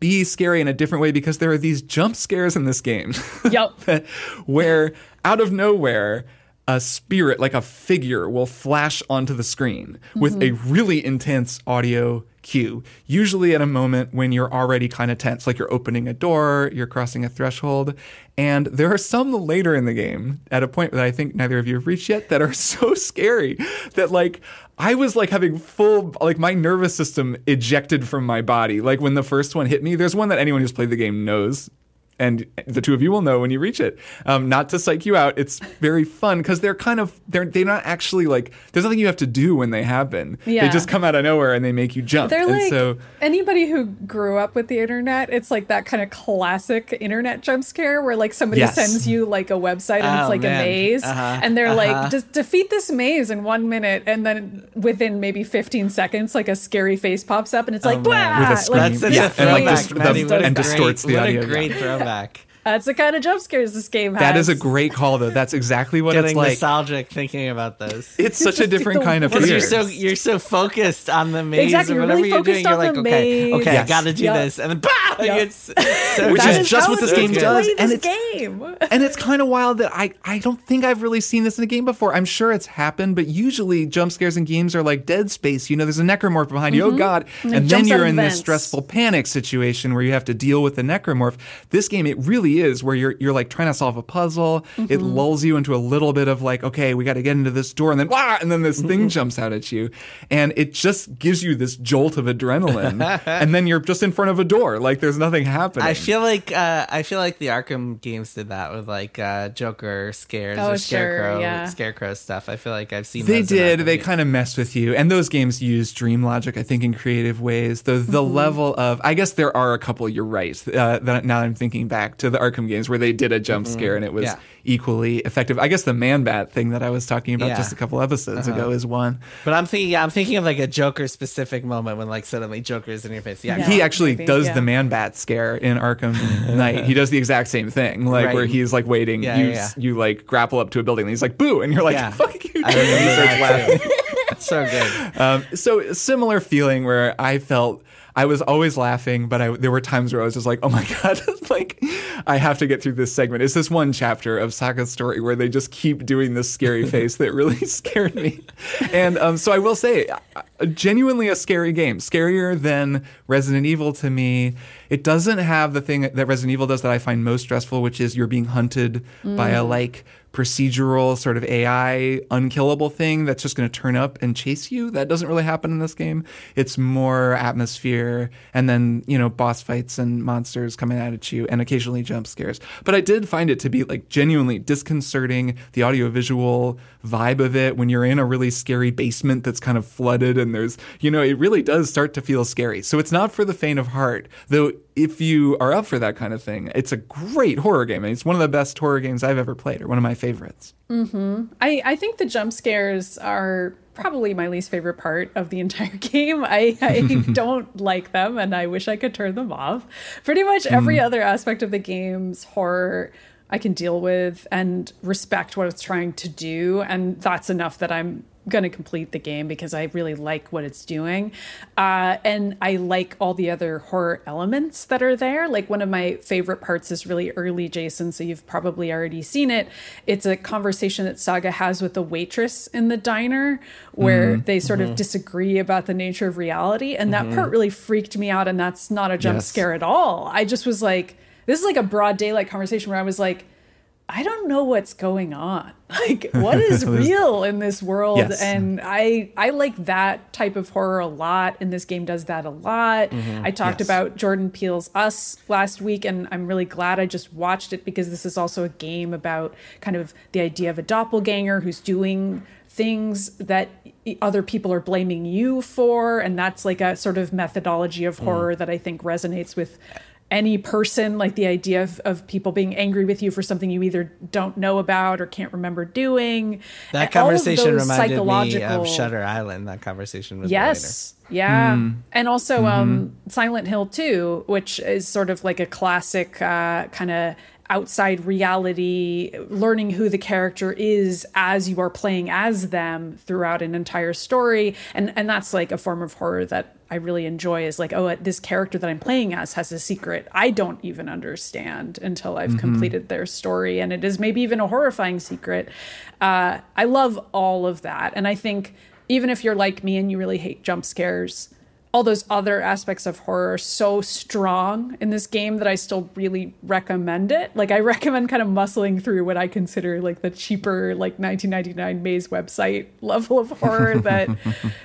be scary in a different way because there are these jump scares in this game
Yep. [LAUGHS]
where out of nowhere a spirit like a figure will flash onto the screen with mm-hmm. a really intense audio cue usually at a moment when you're already kind of tense like you're opening a door you're crossing a threshold and there are some later in the game at a point that i think neither of you have reached yet that are [LAUGHS] so scary that like I was like having full, like my nervous system ejected from my body. Like when the first one hit me, there's one that anyone who's played the game knows. And the two of you will know when you reach it. Um, not to psych you out, it's very fun because they're kind of they're they're not actually like there's nothing you have to do when they happen.
Yeah.
They just come out of nowhere and they make you jump.
They're
and
like
so
anybody who grew up with the internet. It's like that kind of classic internet jump scare where like somebody
Yes.
sends you like a website and
Oh,
it's like
man.
a maze,
Uh-huh.
and they're
Uh-huh.
like, just defeat this maze in one minute, and then within maybe 15 seconds, like a scary face pops up, and it's like,
Oh, man.
"Wah!"
With a scream.
Like,
That's such
Yeah,
a
and,
throwback.
like, dist-
Maddy.
the-
What
and distorts the
what
audio,
a great throwback back
that's the kind of jump scares this game has.
that is a great call though. That's exactly what
Getting
it's like.
nostalgic thinking about those.
It's such a different kind of
Because
fear.
you're so you're so focused on the maze
Exactly,
or
you're
whatever
really
you're doing.
focused
You're like,
the
okay,
maze.
okay,
Yes.
I got to do
Yep.
this, and then bah,
Yep.
it's so [LAUGHS]
Which is just what this game
play
does,
This
and it's-
game.
and it's kind of wild that I, I don't think I've really seen this in a game before. I'm sure it's happened, but usually jump scares in games are like Dead Space. You know, there's a necromorph behind you. Oh mm-hmm. God!
And
And, then you're
of
in this stressful panic situation where you have to deal with the necromorph. This game, it really is where you're you're like trying to solve a puzzle. It lulls you into a little bit of like, okay, we got to get into this door, and then wah, and then this thing jumps out at you, and it just gives you this jolt of adrenaline, [LAUGHS] and then you're just in front of a door, like there's nothing happening.
I feel like uh, I feel like the Arkham games did that with like uh, Joker scares
Oh,
or
sure,
scarecrow
yeah.
scarecrow stuff. I feel like I've seen
They did. They kind of mess with you, and those games use dream logic, I think, in creative ways. The the
Mm-hmm.
level of, I guess there are a couple. You're right. Uh, that now I'm thinking back to the Arkham games where they did a jump scare and it was
Mm-hmm. Yeah.
equally effective. I guess the Man Bat thing that I was talking about
Yeah.
just a couple episodes
Uh-huh.
ago is one.
But I'm thinking, yeah, I'm thinking of like a Joker specific moment when like suddenly Joker is in your face. Yeah,
Yeah.
he actually
maybe,
does
yeah.
the Man Bat scare in Arkham [LAUGHS] Knight. He does the exact same thing, like
Right.
where he's like waiting.
Yeah,
you
yeah, yeah.
you like grapple up to a building, and he's like boo, and you're like
Yeah.
fuck you.
I remember that too. [LAUGHS] so good.
Um, so similar feeling where I felt I was always laughing, but I, there were times where I was just like, "Oh my [LAUGHS] god!" [LAUGHS] like I have to get through this segment. It's this one chapter of Saga's story where they just keep doing this scary [LAUGHS] face that really scared me. And um, so I will say, uh, genuinely a scary game, scarier than Resident Evil to me. It doesn't have the thing that Resident Evil does that I find most stressful, which is you're being hunted by a like procedural sort of AI unkillable thing that's just going to turn up and chase you. That doesn't really happen in this game. It's more atmosphere and then, you know, boss fights and monsters coming at you and occasionally jump scares. But I did find it to be like genuinely disconcerting. The audiovisual vibe of it when you're in a really scary basement that's kind of flooded and there's, you know, it really does start to feel scary. So it's not for the faint of heart, though if you are up for that kind of thing, it's a great horror game. And it's one of the best horror games I've ever played, or one of my favorites. Mm-hmm.
I, I think the jump scares are probably my least favorite part of the [LAUGHS] entire game. I, I [LAUGHS] don't like them and I wish I could turn them off. Pretty much every mm. other aspect of the game's horror I can deal with and respect what it's trying to do. And that's enough that I'm going to complete the game because I really like what it's doing. Uh, and I like all the other horror elements that are there. Like one of my favorite parts is really early, Jason. So you've probably already seen it. It's a conversation that Saga has with the waitress in the diner where mm-hmm. they sort of mm-hmm. disagree about the nature of reality. And that mm-hmm. part really freaked me out. And that's not a jump
Yes.
scare at all. I just was like, this is like a broad daylight conversation where I was like, I don't know what's going on. [LAUGHS] Like what is [LAUGHS] real in this world
Yes.
and I I like that type of horror a lot and this game does that a lot. Mm-hmm. I talked
Yes.
about Jordan Peele's Us last week and I'm really glad I just watched it because this is also a game about kind of the idea of a doppelganger who's doing things that other people are blaming you for and that's like a sort of methodology of mm. horror that I think resonates with any person like the idea of, of people being angry with you for something you either don't know about or can't remember doing
That
All of
conversation
those
reminded me of Shutter Island. That conversation was
Yes. Yeah.
Hmm.
And also
Mm-hmm.
um Silent Hill 2, which is sort of like a classic uh kind of outside reality, learning who the character is as you are playing as them throughout an entire story. And and that's like a form of horror that I really enjoy is like, oh, this character that I'm playing as has a secret I don't even understand until I've completed their story. And it is maybe even a horrifying secret. Uh, I love all of that. And I think even if you're like me and you really hate jump scares, all those other aspects of horror are so strong in this game that I still really recommend it. Like I [LAUGHS] recommend kind of muscling through what I consider like the cheaper like 1999 Maze website level of horror [LAUGHS] that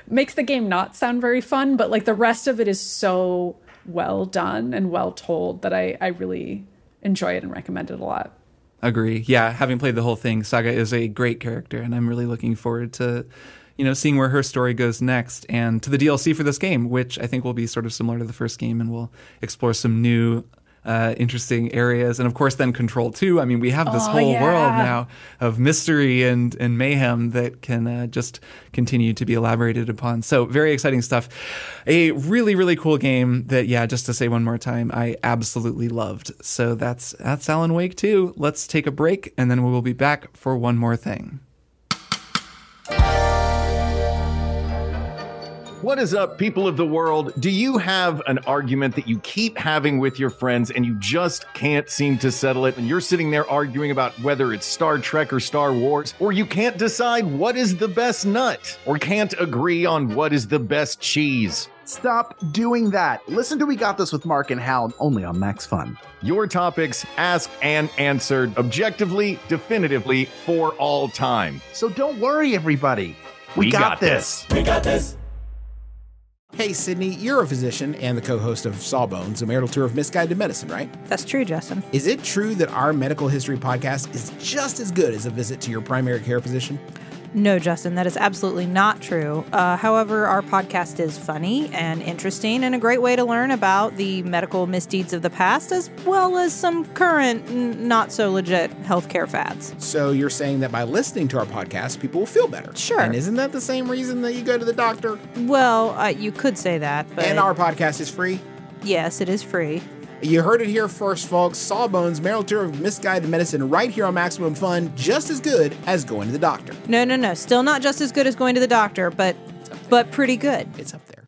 makes the game not sound very fun, but like the rest of it is so well done and well told that I I really enjoy it and recommend it a lot.
Agree. Yeah, having played the whole thing, Saga is a great character, and I'm really looking forward to, you know, seeing where her story goes next, and to the DLC for this game, which I think will be sort of similar to the first game, and we'll explore some new, uh, interesting areas, and of course, then Control Two. I mean, we have this
Oh,
whole
yeah.
world now of mystery and and mayhem that can uh, just continue to be elaborated upon. So very exciting stuff. A really really cool game that yeah, just to say one more time, I absolutely loved. So that's that's Alan Wake 2. Let's take a break and then we will be back for one more thing.
What is up, people of the world? Do you have an argument that you keep having with your friends and you just can't seem to settle it? And you're sitting there arguing about whether it's Star Trek or Star Wars, or you can't decide what is the best nut, or can't agree on what is the best cheese?
Stop doing that. Listen to We Got This with Mark and Hal only on Max Fun.
Your topics asked and answered objectively, definitively, for all time.
So don't worry, everybody. We, we got, got, this. We got, this.
Hey, Sydnee, you're a physician and the co host of Sawbones, a marital tour of misguided medicine, right?
That's true, Justin.
Is it true that our medical history podcast is just as good as a visit to your primary care physician?
No, Justin, that is absolutely not true. Uh, however, our podcast is funny and interesting and a great way to learn about the medical misdeeds of the past as well as some current, n- not so legit healthcare fads.
So you're saying that by listening to our podcast, people will feel better?
Sure.
And isn't that the same reason that you go to the doctor?
Well, uh, you could say that, but
And our podcast is free?
yes, it is free.
You heard it here first, folks. Sawbones, marital tour of misguided medicine, right here on Maximum Fun, just as good as going to the doctor.
No, no, no. Still not just as good as going to the doctor, but but pretty good.
It's up there.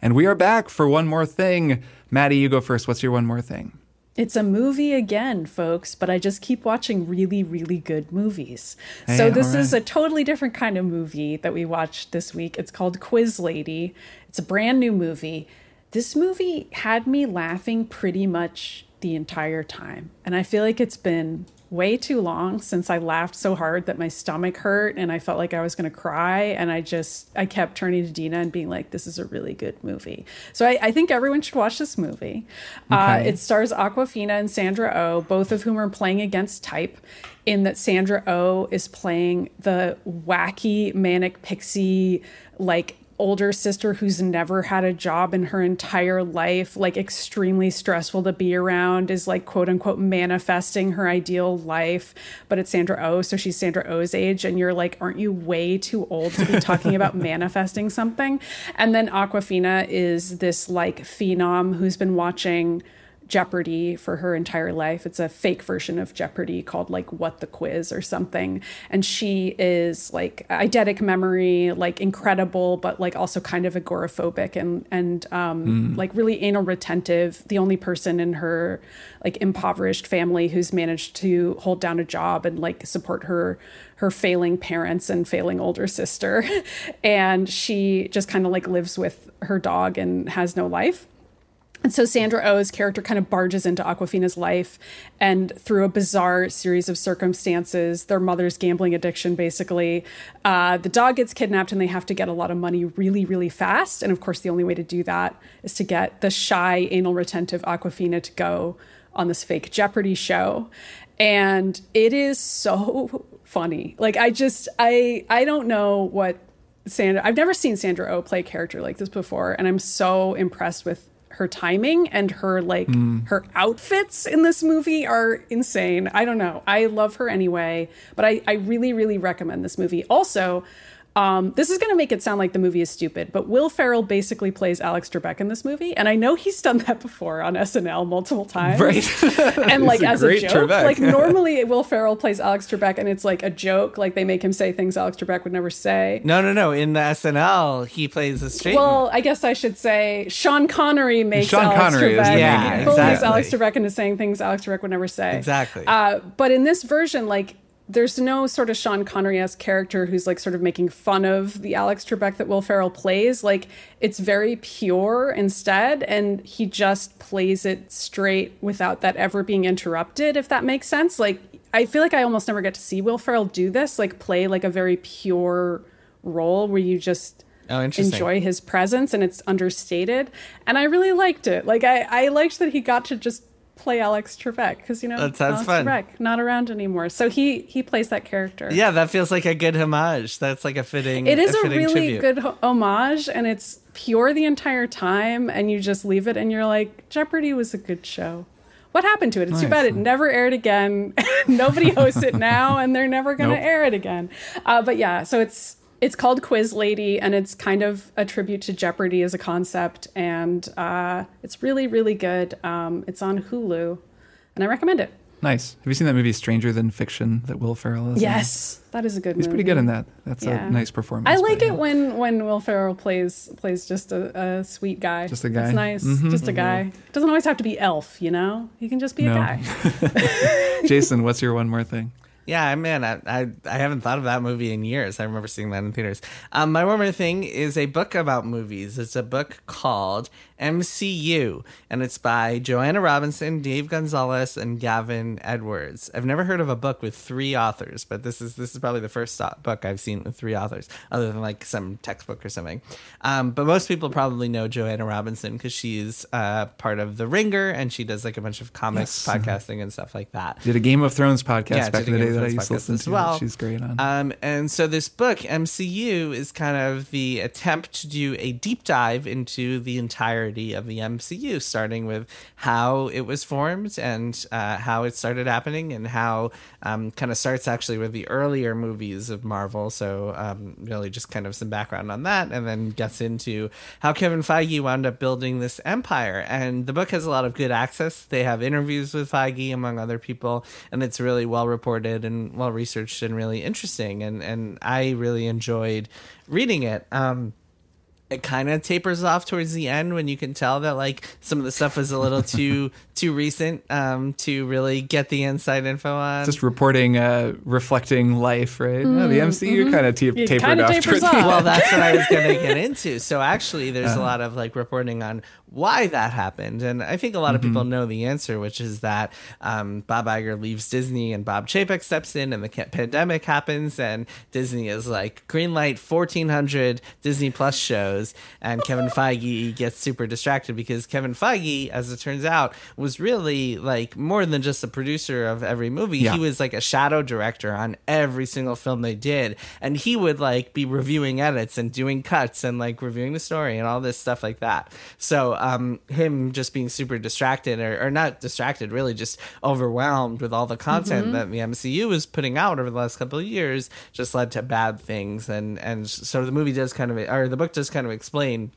And we are back for one more thing. Maddy, you go first. What's your one more thing?
It's a movie again, folks, but I just keep watching really, really good movies.
Hey,
so this
all
is a totally different kind of movie that we watched this week. It's called Quiz Lady. It's a brand new movie. This movie had me laughing pretty much the entire time. And I feel like it's been way too long since I laughed so hard that my stomach hurt and I felt like I was going to cry. And I just, I kept turning to Dina and being like, this is a really good movie. So I, I think everyone should watch this movie. Uh, it stars Awkwafina and Sandra Oh, both of whom are playing against type. In that Sandra Oh is playing the wacky manic pixie, like older sister who's never had a job in her entire life, like extremely stressful to be around, is like quote unquote manifesting her ideal life. But it's Sandra Oh, so she's Sandra Oh's age, and you're like, aren't you way too old to be talking about [LAUGHS] manifesting something? And then Awkwafina is this like phenom who's been watching Jeopardy for her entire life. It's a fake version of Jeopardy called like What the Quiz or something. And she is like eidetic memory, like incredible, but like also kind of agoraphobic and and um, like really anal retentive. The only person in her like impoverished family who's managed to hold down a job and like support her her failing parents and failing older sister. [LAUGHS] and she just kind of like lives with her dog and has no life. And so Sandra Oh's character kind of barges into Awkwafina's life, and through a bizarre series of circumstances, their mother's gambling addiction, basically, uh, the dog gets kidnapped, and they have to get a lot of money really, really fast. And of course, the only way to do that is to get the shy, anal retentive Awkwafina to go on this fake Jeopardy show, and it is so funny. Like I just, I, I don't know what Sandra. I've never seen Sandra Oh play a character like this before, and I'm so impressed with her timing and her like hmm. her outfits in this movie are insane. I don't know. I love her anyway, but I, I really, really recommend this movie. Also, Um, this is going to make it sound like the movie is stupid, but Will Ferrell basically plays Alex Trebek in this movie, and I know he's done that before on SNL multiple times,
Right. [LAUGHS]
and like
a
as a joke,
Trebek.
like [LAUGHS] normally Will Ferrell plays Alex Trebek, and it's like a joke, like they make him say things Alex Trebek would never say.
No, no, no. In the SNL, he plays a straight.
Well, I guess I should say Sean Connery makes
Sean
Alex
Connery is
Trebek.
the
Yeah,
he bullies
exactly.
Alex Trebek into saying things Alex Trebek would never say.
Exactly.
Uh, but in this version, like, there's no sort of Sean Connery-esque character who's like sort of making fun of the Alex Trebek that Will Ferrell plays. Like, it's very pure instead, and he just plays it straight without that ever being interrupted. If that makes sense. Like, I feel like I almost never get to see Will Ferrell do this. Like, play like a very pure role where you just
Oh,
enjoy his presence and it's understated and i really liked it like i i liked that he got to just play alex trebek because you know
That sounds
alex
fun.
trebek not around anymore so he he plays that character
yeah, that feels like a good homage. That's like a fitting.
it is a,
fitting
really
tribute.
good homage and it's pure the entire time and you just leave it and you're like jeopardy was a good show what happened to it? It's too bad it never aired again. [LAUGHS] Nobody hosts it now, and they're never going to
Nope.
air it again. Uh, but yeah, so it's it's called Quiz Lady, and it's kind of a tribute to Jeopardy as a concept, and uh, it's really really good. Um, it's on Hulu, and I recommend it.
Nice. Have you seen that movie Stranger Than Fiction that Will Ferrell is in?
Yes, that is a good. Movie.
He's pretty good in that. That's
Yeah.
a nice performance.
I like it
yeah.
when when Will Ferrell plays plays just a, a sweet guy.
Just a guy.
It's nice.
Mhm.
Just a guy. Doesn't always have to be elf, you know. He can just be
No.
a guy. [LAUGHS]
Jason, what's your one more thing?
Yeah, man, I, I I haven't thought of that movie in years. I remember seeing that in theaters. Um, my warmer thing is a book about movies. It's a book called MCU, and it's by Joanna Robinson, Dave Gonzales, and Gavin Edwards. I've never heard of a book with three authors, but this is this is probably the first book I've seen with three authors, other than like some textbook or something. Um, but most people probably know Joanna Robinson because she's uh, part of The Ringer, and she does like a bunch of comics,
Yes.
podcasting, and stuff like that.
Did a Game of Thrones podcast
Yeah,
back in the
Game
day that I used to listen to.
well.
She's great on.
Um, and so this book, MCU, is kind of the attempt to do a deep dive into the entirety of the MCU, starting with how it was formed and uh, how it started happening, and how um, kind of starts actually with the earlier movies of Marvel. So um, really just kind of some background on that, and then gets into how Kevin Feige wound up building this empire. And the book has a lot of good access. They have interviews with Feige, among other people, and it's really well reported and well researched and really interesting. And and I really enjoyed reading it. Um, it kind of tapers off towards the end when you can tell that like some of the stuff was a little [LAUGHS] too too recent um, to really get the inside info on.
Just reporting, uh, reflecting life, right? Oh, the MCU kind of ta- tapered
kinda
off.
tapers
towards
off.
well, that's what I was going [LAUGHS] to get into. So actually, there's
Uh-huh.
a lot of like reporting on why that happened, and I think a lot of
Mm-hmm.
people know the answer, which is that um, Bob Iger leaves Disney and Bob Chapek steps in, and the pandemic happens, and Disney is like greenlight 1,400 Disney Plus shows, and Kevin [LAUGHS] Feige gets super distracted because Kevin Feige, as it turns out, was really like more than just a producer of every movie.
Yeah.
He was like a shadow director on every single film they did, and he would like be reviewing edits and doing cuts and like reviewing the story and all this stuff like that. So um, him just being super distracted or, or not distracted, really just overwhelmed with all the content that the MCU was putting out over the last couple of years, just led to bad things. And and so the movie does kind of or the book does kind of explain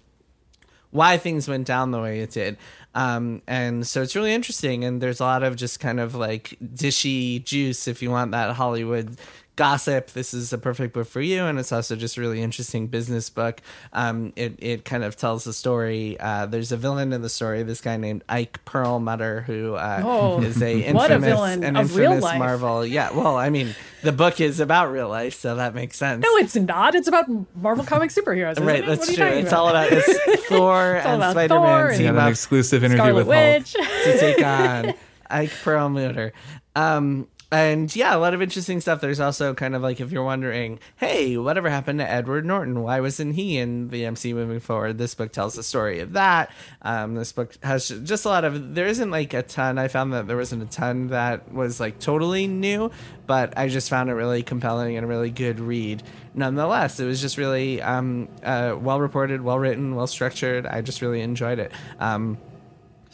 why things went down the way it did. Um, and so it's really interesting. And there's a lot of just kind of like dishy juice if you want that Hollywood gossip. This is a perfect book for you. And it's also just a really interesting business book. Um, it, it kind of tells the story. Uh, there's a villain in the story, this guy named Ike Perlmutter, who uh,
Oh,
is a infamous,
what a villain
an
of real
infamous
life.
Marvel. Yeah. Well, I mean, the book is about real life, so that makes sense.
No, it's not. It's about Marvel comic superheroes.
Right,
it?
that's
What are you
true.
talking
It's all about [LAUGHS] it's Thor
all
and
about
Spider
Thor
Man
and-
He had
team
an exclusive interview
Scarlet
with Hulk.
To take on Ike Perlmutter. Um, and yeah, a lot of interesting stuff. There's also kind of like if you're wondering, hey, whatever happened to Edward Norton? Why wasn't he in the MC moving forward? This book tells the story of that. Um, this book has just a lot of. There isn't like a ton. I found that there wasn't a ton that was like totally new, but I just found it really compelling and a really good read. Nonetheless, it was just really um, uh, well reported, well written, well structured. I just really enjoyed it. Um,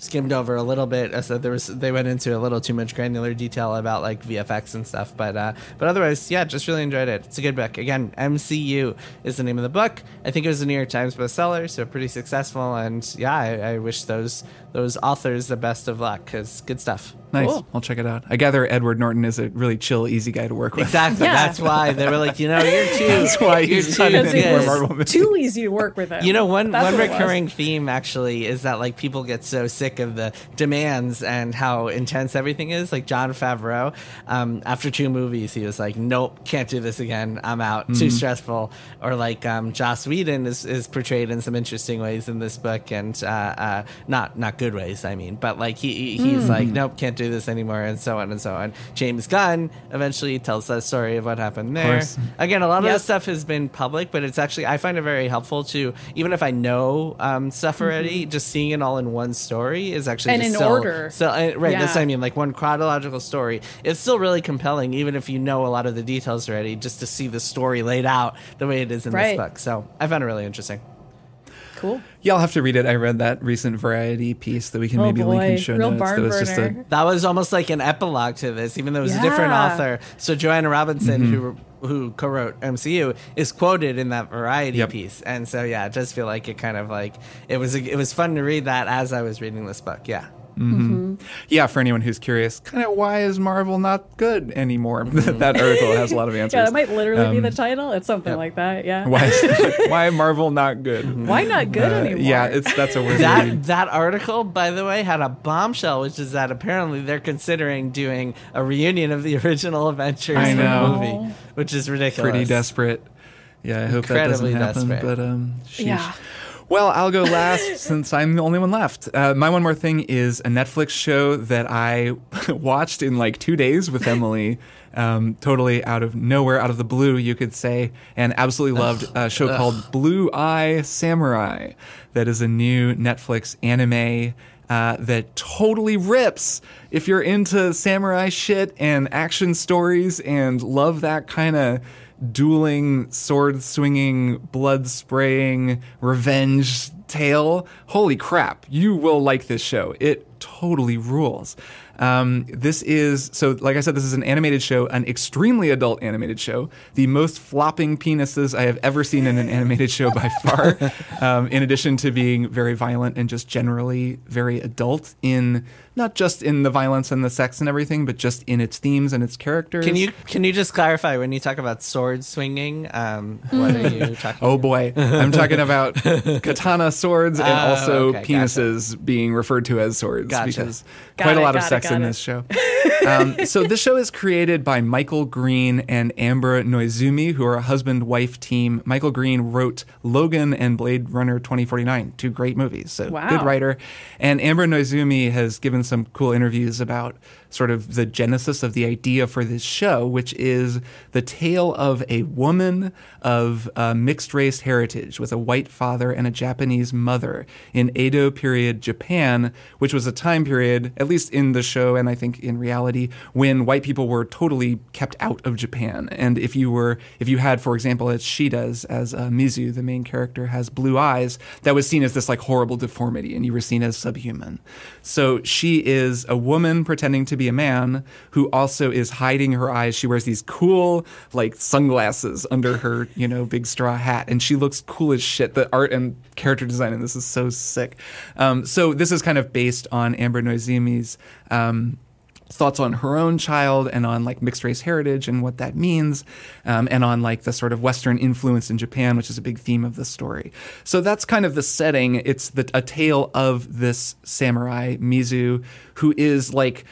skimmed over a little bit. I said there was they went into a little too much granular detail about like VFX and stuff, but uh, but otherwise, yeah, just really enjoyed it. It's a good book. Again, MCU is the name of the book. I think it was a New York Times bestseller, so pretty successful. And yeah, I, I wish those those authors the best of luck because good stuff.
Nice.
Cool.
I'll check it out. I gather Edward Norton is a really chill, easy guy to work with.
Exactly.
Yeah.
That's why they were like, you know, you're too. [LAUGHS]
That's why
you're too
not in any more. Marvel.
Too easy to work with him.
You know, one
That's
one
what it was.
recurring theme actually is that like people get so sick of the demands and how intense everything is. Like Jon Favreau, um, after two movies, he was like, "Nope, can't do this again. I'm out. Too stressful." Or like um, Joss Whedon is, is portrayed in some interesting ways in this book, and uh, uh, not not good ways, I mean. But like he he- he's like, "Nope, can't do this anymore," and so on and so on. James Gunn eventually tells that story of what happened there. Again, a lot of this stuff has been public, but it's actually I find it very helpful to even if I know um, stuff already, just seeing it all in one story is actually
Mm-hmm. And
just
in
still-
order.
So uh, right, that's what I mean. Like one chronological story, it's still really compelling, even if you know a lot of the details already. Just to see the story laid out the way it is in
Right.
this book, so I found it really interesting.
Cool.
Yeah, I'll have to read it. I read that recent Variety piece that we can
Oh,
maybe link in show
Real
notes.
barn
that was just a.
That was almost like an epilogue to this, even though it was a different author. So Joanna Robinson,
Mm-hmm.
who who co-wrote MCU, is quoted in that Variety
Yep.
piece, and so yeah, it does feel like it kind of like it was. It was fun to read that as I was reading this book. Yeah.
Yeah. For anyone who's curious, kind of why is Marvel not good anymore? [LAUGHS] that article has a lot of answers.
Yeah, that might literally be
Um,
the title. It's something like that. Yeah.
Why? Is, [LAUGHS] [LAUGHS] why Marvel not good?
Why not good
Uh,
anymore?
yeah, it's that's a word.
That that article, by the way, had a bombshell, which is that apparently they're considering doing a reunion of the original Avengers
I know.
movie, which is ridiculous.
pretty desperate. Yeah, I hope that doesn't happen.
desperate.
But um, sheesh.
Yeah.
Well, I'll go last [LAUGHS] since I'm the only one left. Uh, my one more thing is a Netflix show that I [LAUGHS] watched in like two days with Emily, um, totally out of nowhere, out of the blue, you could say, and absolutely loved a show called Blue Eye Samurai. That is a new Netflix anime. Uh, that totally rips if you're into samurai shit and action stories and love that kind of dueling, sword swinging, blood spraying, revenge tale. Holy crap, you will like this show. It totally rules. Um, this is so, like I said, this is an animated show, an extremely adult animated show, the most flopping penises I have ever seen in an animated show by [LAUGHS] far. um, in addition to being very violent and just generally very adult in not just in the violence and the sex and everything, but just in its themes and its characters.
Can you can you just clarify when you talk about sword swinging? Um, what are you talking? [LAUGHS]
Oh boy, I'm talking about [LAUGHS] katana swords and
Oh,
also
okay, gotcha.
penises being referred to as swords
Gotcha.
because
Got
quite a lot of
got it,
sex in
it.
this show. [LAUGHS] um, so this show is created by Michael Green and Amber Noizumi, who are a husband-wife team. Michael Green wrote Logan and Blade Runner 2049, two great movies. So
Wow.
good writer. And Amber Noizumi has given some cool interviews about sort of the genesis of the idea for this show, which is the tale of a woman of uh, mixed race heritage with a white father and a Japanese mother in Edo period Japan, which was a time period, at least in the show and I think in reality, when white people were totally kept out of Japan. And if you were, if you had, for example, as she does, as uh, Mizu, the main character, has blue eyes, that was seen as this like horrible deformity, and you were seen as subhuman. So she is a woman pretending to be a man who also is hiding her eyes. She wears these cool like sunglasses under her, you know, big straw hat, and she looks cool as shit. The art and character design in this is so sick. Um, so this is kind of based on Amber Noizumi's. Um, thoughts on her own child and on like mixed race heritage and what that means um, and on like the sort of western influence in japan which is a big theme of the story so that's kind of the setting it's the, a tale of this samurai mizu who is like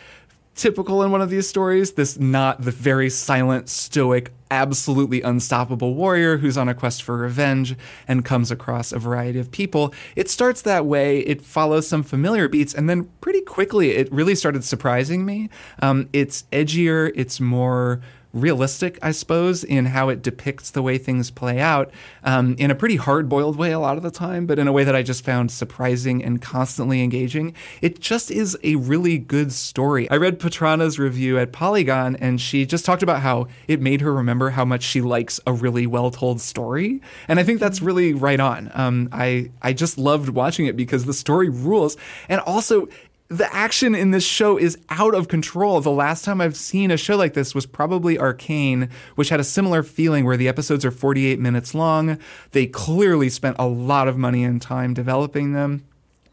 typical in one of these stories this not the very silent stoic absolutely unstoppable warrior who's on a quest for revenge and comes across a variety of people. It starts that way it follows some familiar beats and then pretty quickly it really started surprising me. Um, it's edgier it's more realistic, I suppose, in how it depicts the way things play out um, in a pretty hard boiled way a lot of the time, but in a way that I just found surprising and constantly engaging. It just is a really good story. I read Petrana's review at Polygon, and she just talked about how it made her remember how much she likes a really well told story. And I think that's really right on. Um, I, I just loved watching it because the story rules. And also, the action in this show is out of control. The last time I've seen a show like this was probably Arcane, which had a similar feeling where the episodes are 48 minutes long. They clearly spent a lot of money and time developing them.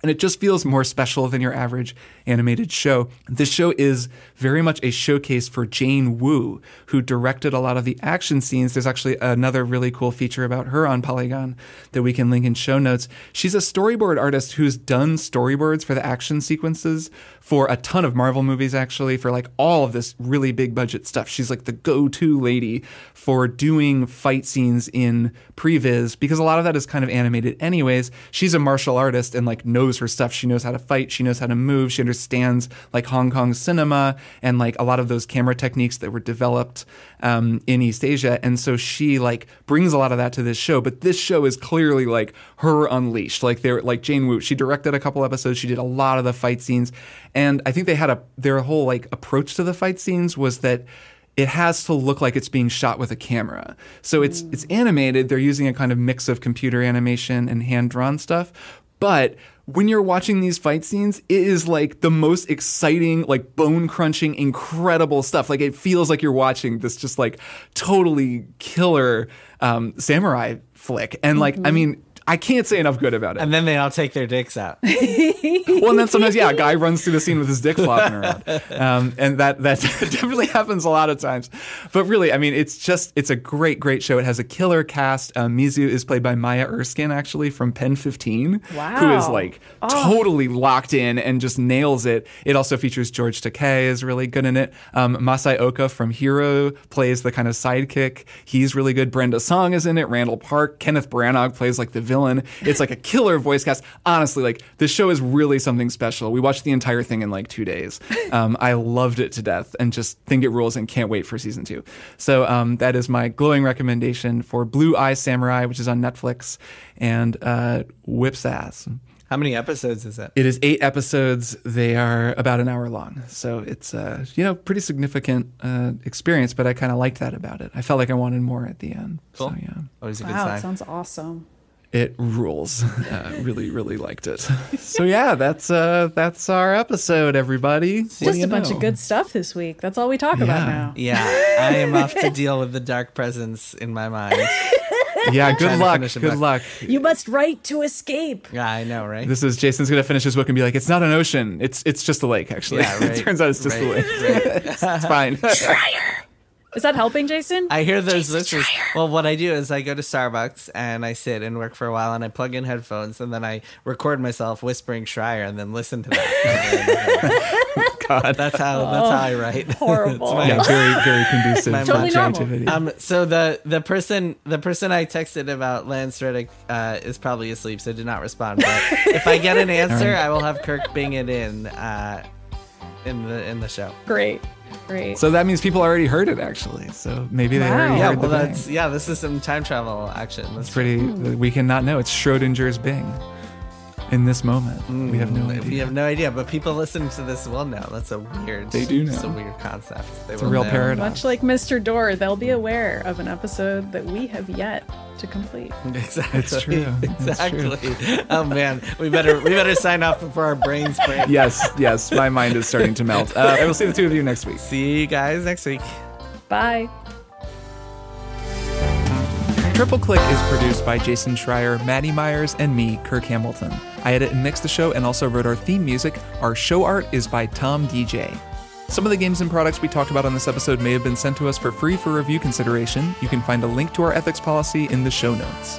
And it just feels more special than your average animated show. This show is very much a showcase for Jane Wu, who directed a lot of the action scenes. There's actually another really cool feature about her on Polygon that we can link in show notes. She's a storyboard artist who's done storyboards for the action sequences for a ton of Marvel movies, actually, for like all of this really big budget stuff. She's like the go to lady for doing fight scenes in previs because a lot of that is kind of animated anyways. She's a martial artist and like knows her stuff. She knows how to fight, she knows how to move, she understands like Hong Kong cinema and like a lot of those camera techniques that were developed um, in East Asia. And so she like brings a lot of that to this show. But this show is clearly like her unleashed. Like they're like Jane Wu. She directed a couple episodes. She did a lot of the fight scenes. And I think they had a their whole like approach to the fight scenes was that it has to look like it's being shot with a camera. So it's it's animated. They're using a kind of mix of computer animation and hand drawn stuff. But when you're watching these fight scenes, it is like the most exciting, like bone crunching, incredible stuff. Like it feels like you're watching this just like totally killer um, samurai flick. And like, I mean, I can't say enough good about it.
And then they all take their dicks out. [LAUGHS]
well, and then sometimes, yeah, a guy runs through the scene with his dick flopping around, [LAUGHS] um, and that that [LAUGHS] definitely happens a lot of times. But really, I mean, it's just it's a great, great show. It has a killer cast. Um, Mizu is played by Maya Erskine, actually from Pen 15, who is
Wow.
like totally locked in and just nails it. It also features George Takei is really good in it. Um, Masi Oka from Hero plays the kind of sidekick. He's really good. Brenda Song is in it. Randall Park. Kenneth Branagh plays like the villain. It's like a killer voice cast. Honestly, like this show is really something special. We watched the entire thing in like two days. [LAUGHS] Um, I loved it to death and just think it rules and can't wait for season two. So um, that is my glowing recommendation for Blue Eye Samurai, which is on Netflix, and uh, whips ass.
How many episodes is it?
It is eight episodes. They are about an hour long, so it's uh, you know pretty significant uh, experience. But I kind of liked that about it. I felt like I wanted more at the end.
Cool.
So yeah,
Always a good
Wow, it
sign.
sounds awesome.
It rules. [LAUGHS] Uh, really, really liked it. So yeah, that's uh, that's our episode, everybody. What
Just
you
a bunch of good stuff this week. That's all we talk about now.
Yeah, I am off to deal with the dark presence in my mind. [LAUGHS]
Yeah, good luck. Good
book.
luck.
You must write to escape.
Yeah, I know, right?
This is Jason's gonna finish his book and be like, "It's not an ocean. It's it's just a lake." Actually,
Yeah, [LAUGHS] right.
it turns out it's just a lake.
right.
it's fine.
Is that helping, Jason?
I hear those listeners. Well, what I do is I go to Starbucks and I sit and work for a while, and I plug in headphones, and then I record myself whispering Schreier, and then listen to that. [LAUGHS]
God.
That's how that's how I write.
Horrible. [LAUGHS]
my-
yeah, very very conducive
My
to
Totally normal.
creativity.
Um, so the the person the person I texted about Lance Reddick uh, is probably asleep, so did not respond. But [LAUGHS] if I get an answer, I will have Kirk bing it in uh, in the in the show.
Great. Great.
So that means people already heard it, actually. So maybe they
Wow.
already
Yeah,
heard
well,
the bang.
that's yeah. This is some time travel action. That's
It's pretty. We cannot know. It's Schrodinger's Bing. In this moment, we have no idea.
We have no idea, but people listening to this will know. That's a weird.
They do
It's a weird concept. They
It's a real
know.
paradox.
Much like Mr. Door, they'll be aware of an episode that we have yet to complete. [LAUGHS]
Exactly.
It's true. It's true.
Exactly. oh man, we better we better sign off before our brains break.
yes, yes. My mind is starting to melt. Uh, I will see the two of you next week.
See you guys next week.
Bye.
Triple Click is produced by Jason Schreier, Maddy Myers, and me, Kirk Hamilton. I edit and mix the show and also wrote our theme music. Our show art is by Tom DJ. Some of the games and products we talked about on this episode may have been sent to us for free for review consideration. You can find a link to our ethics policy in the show notes.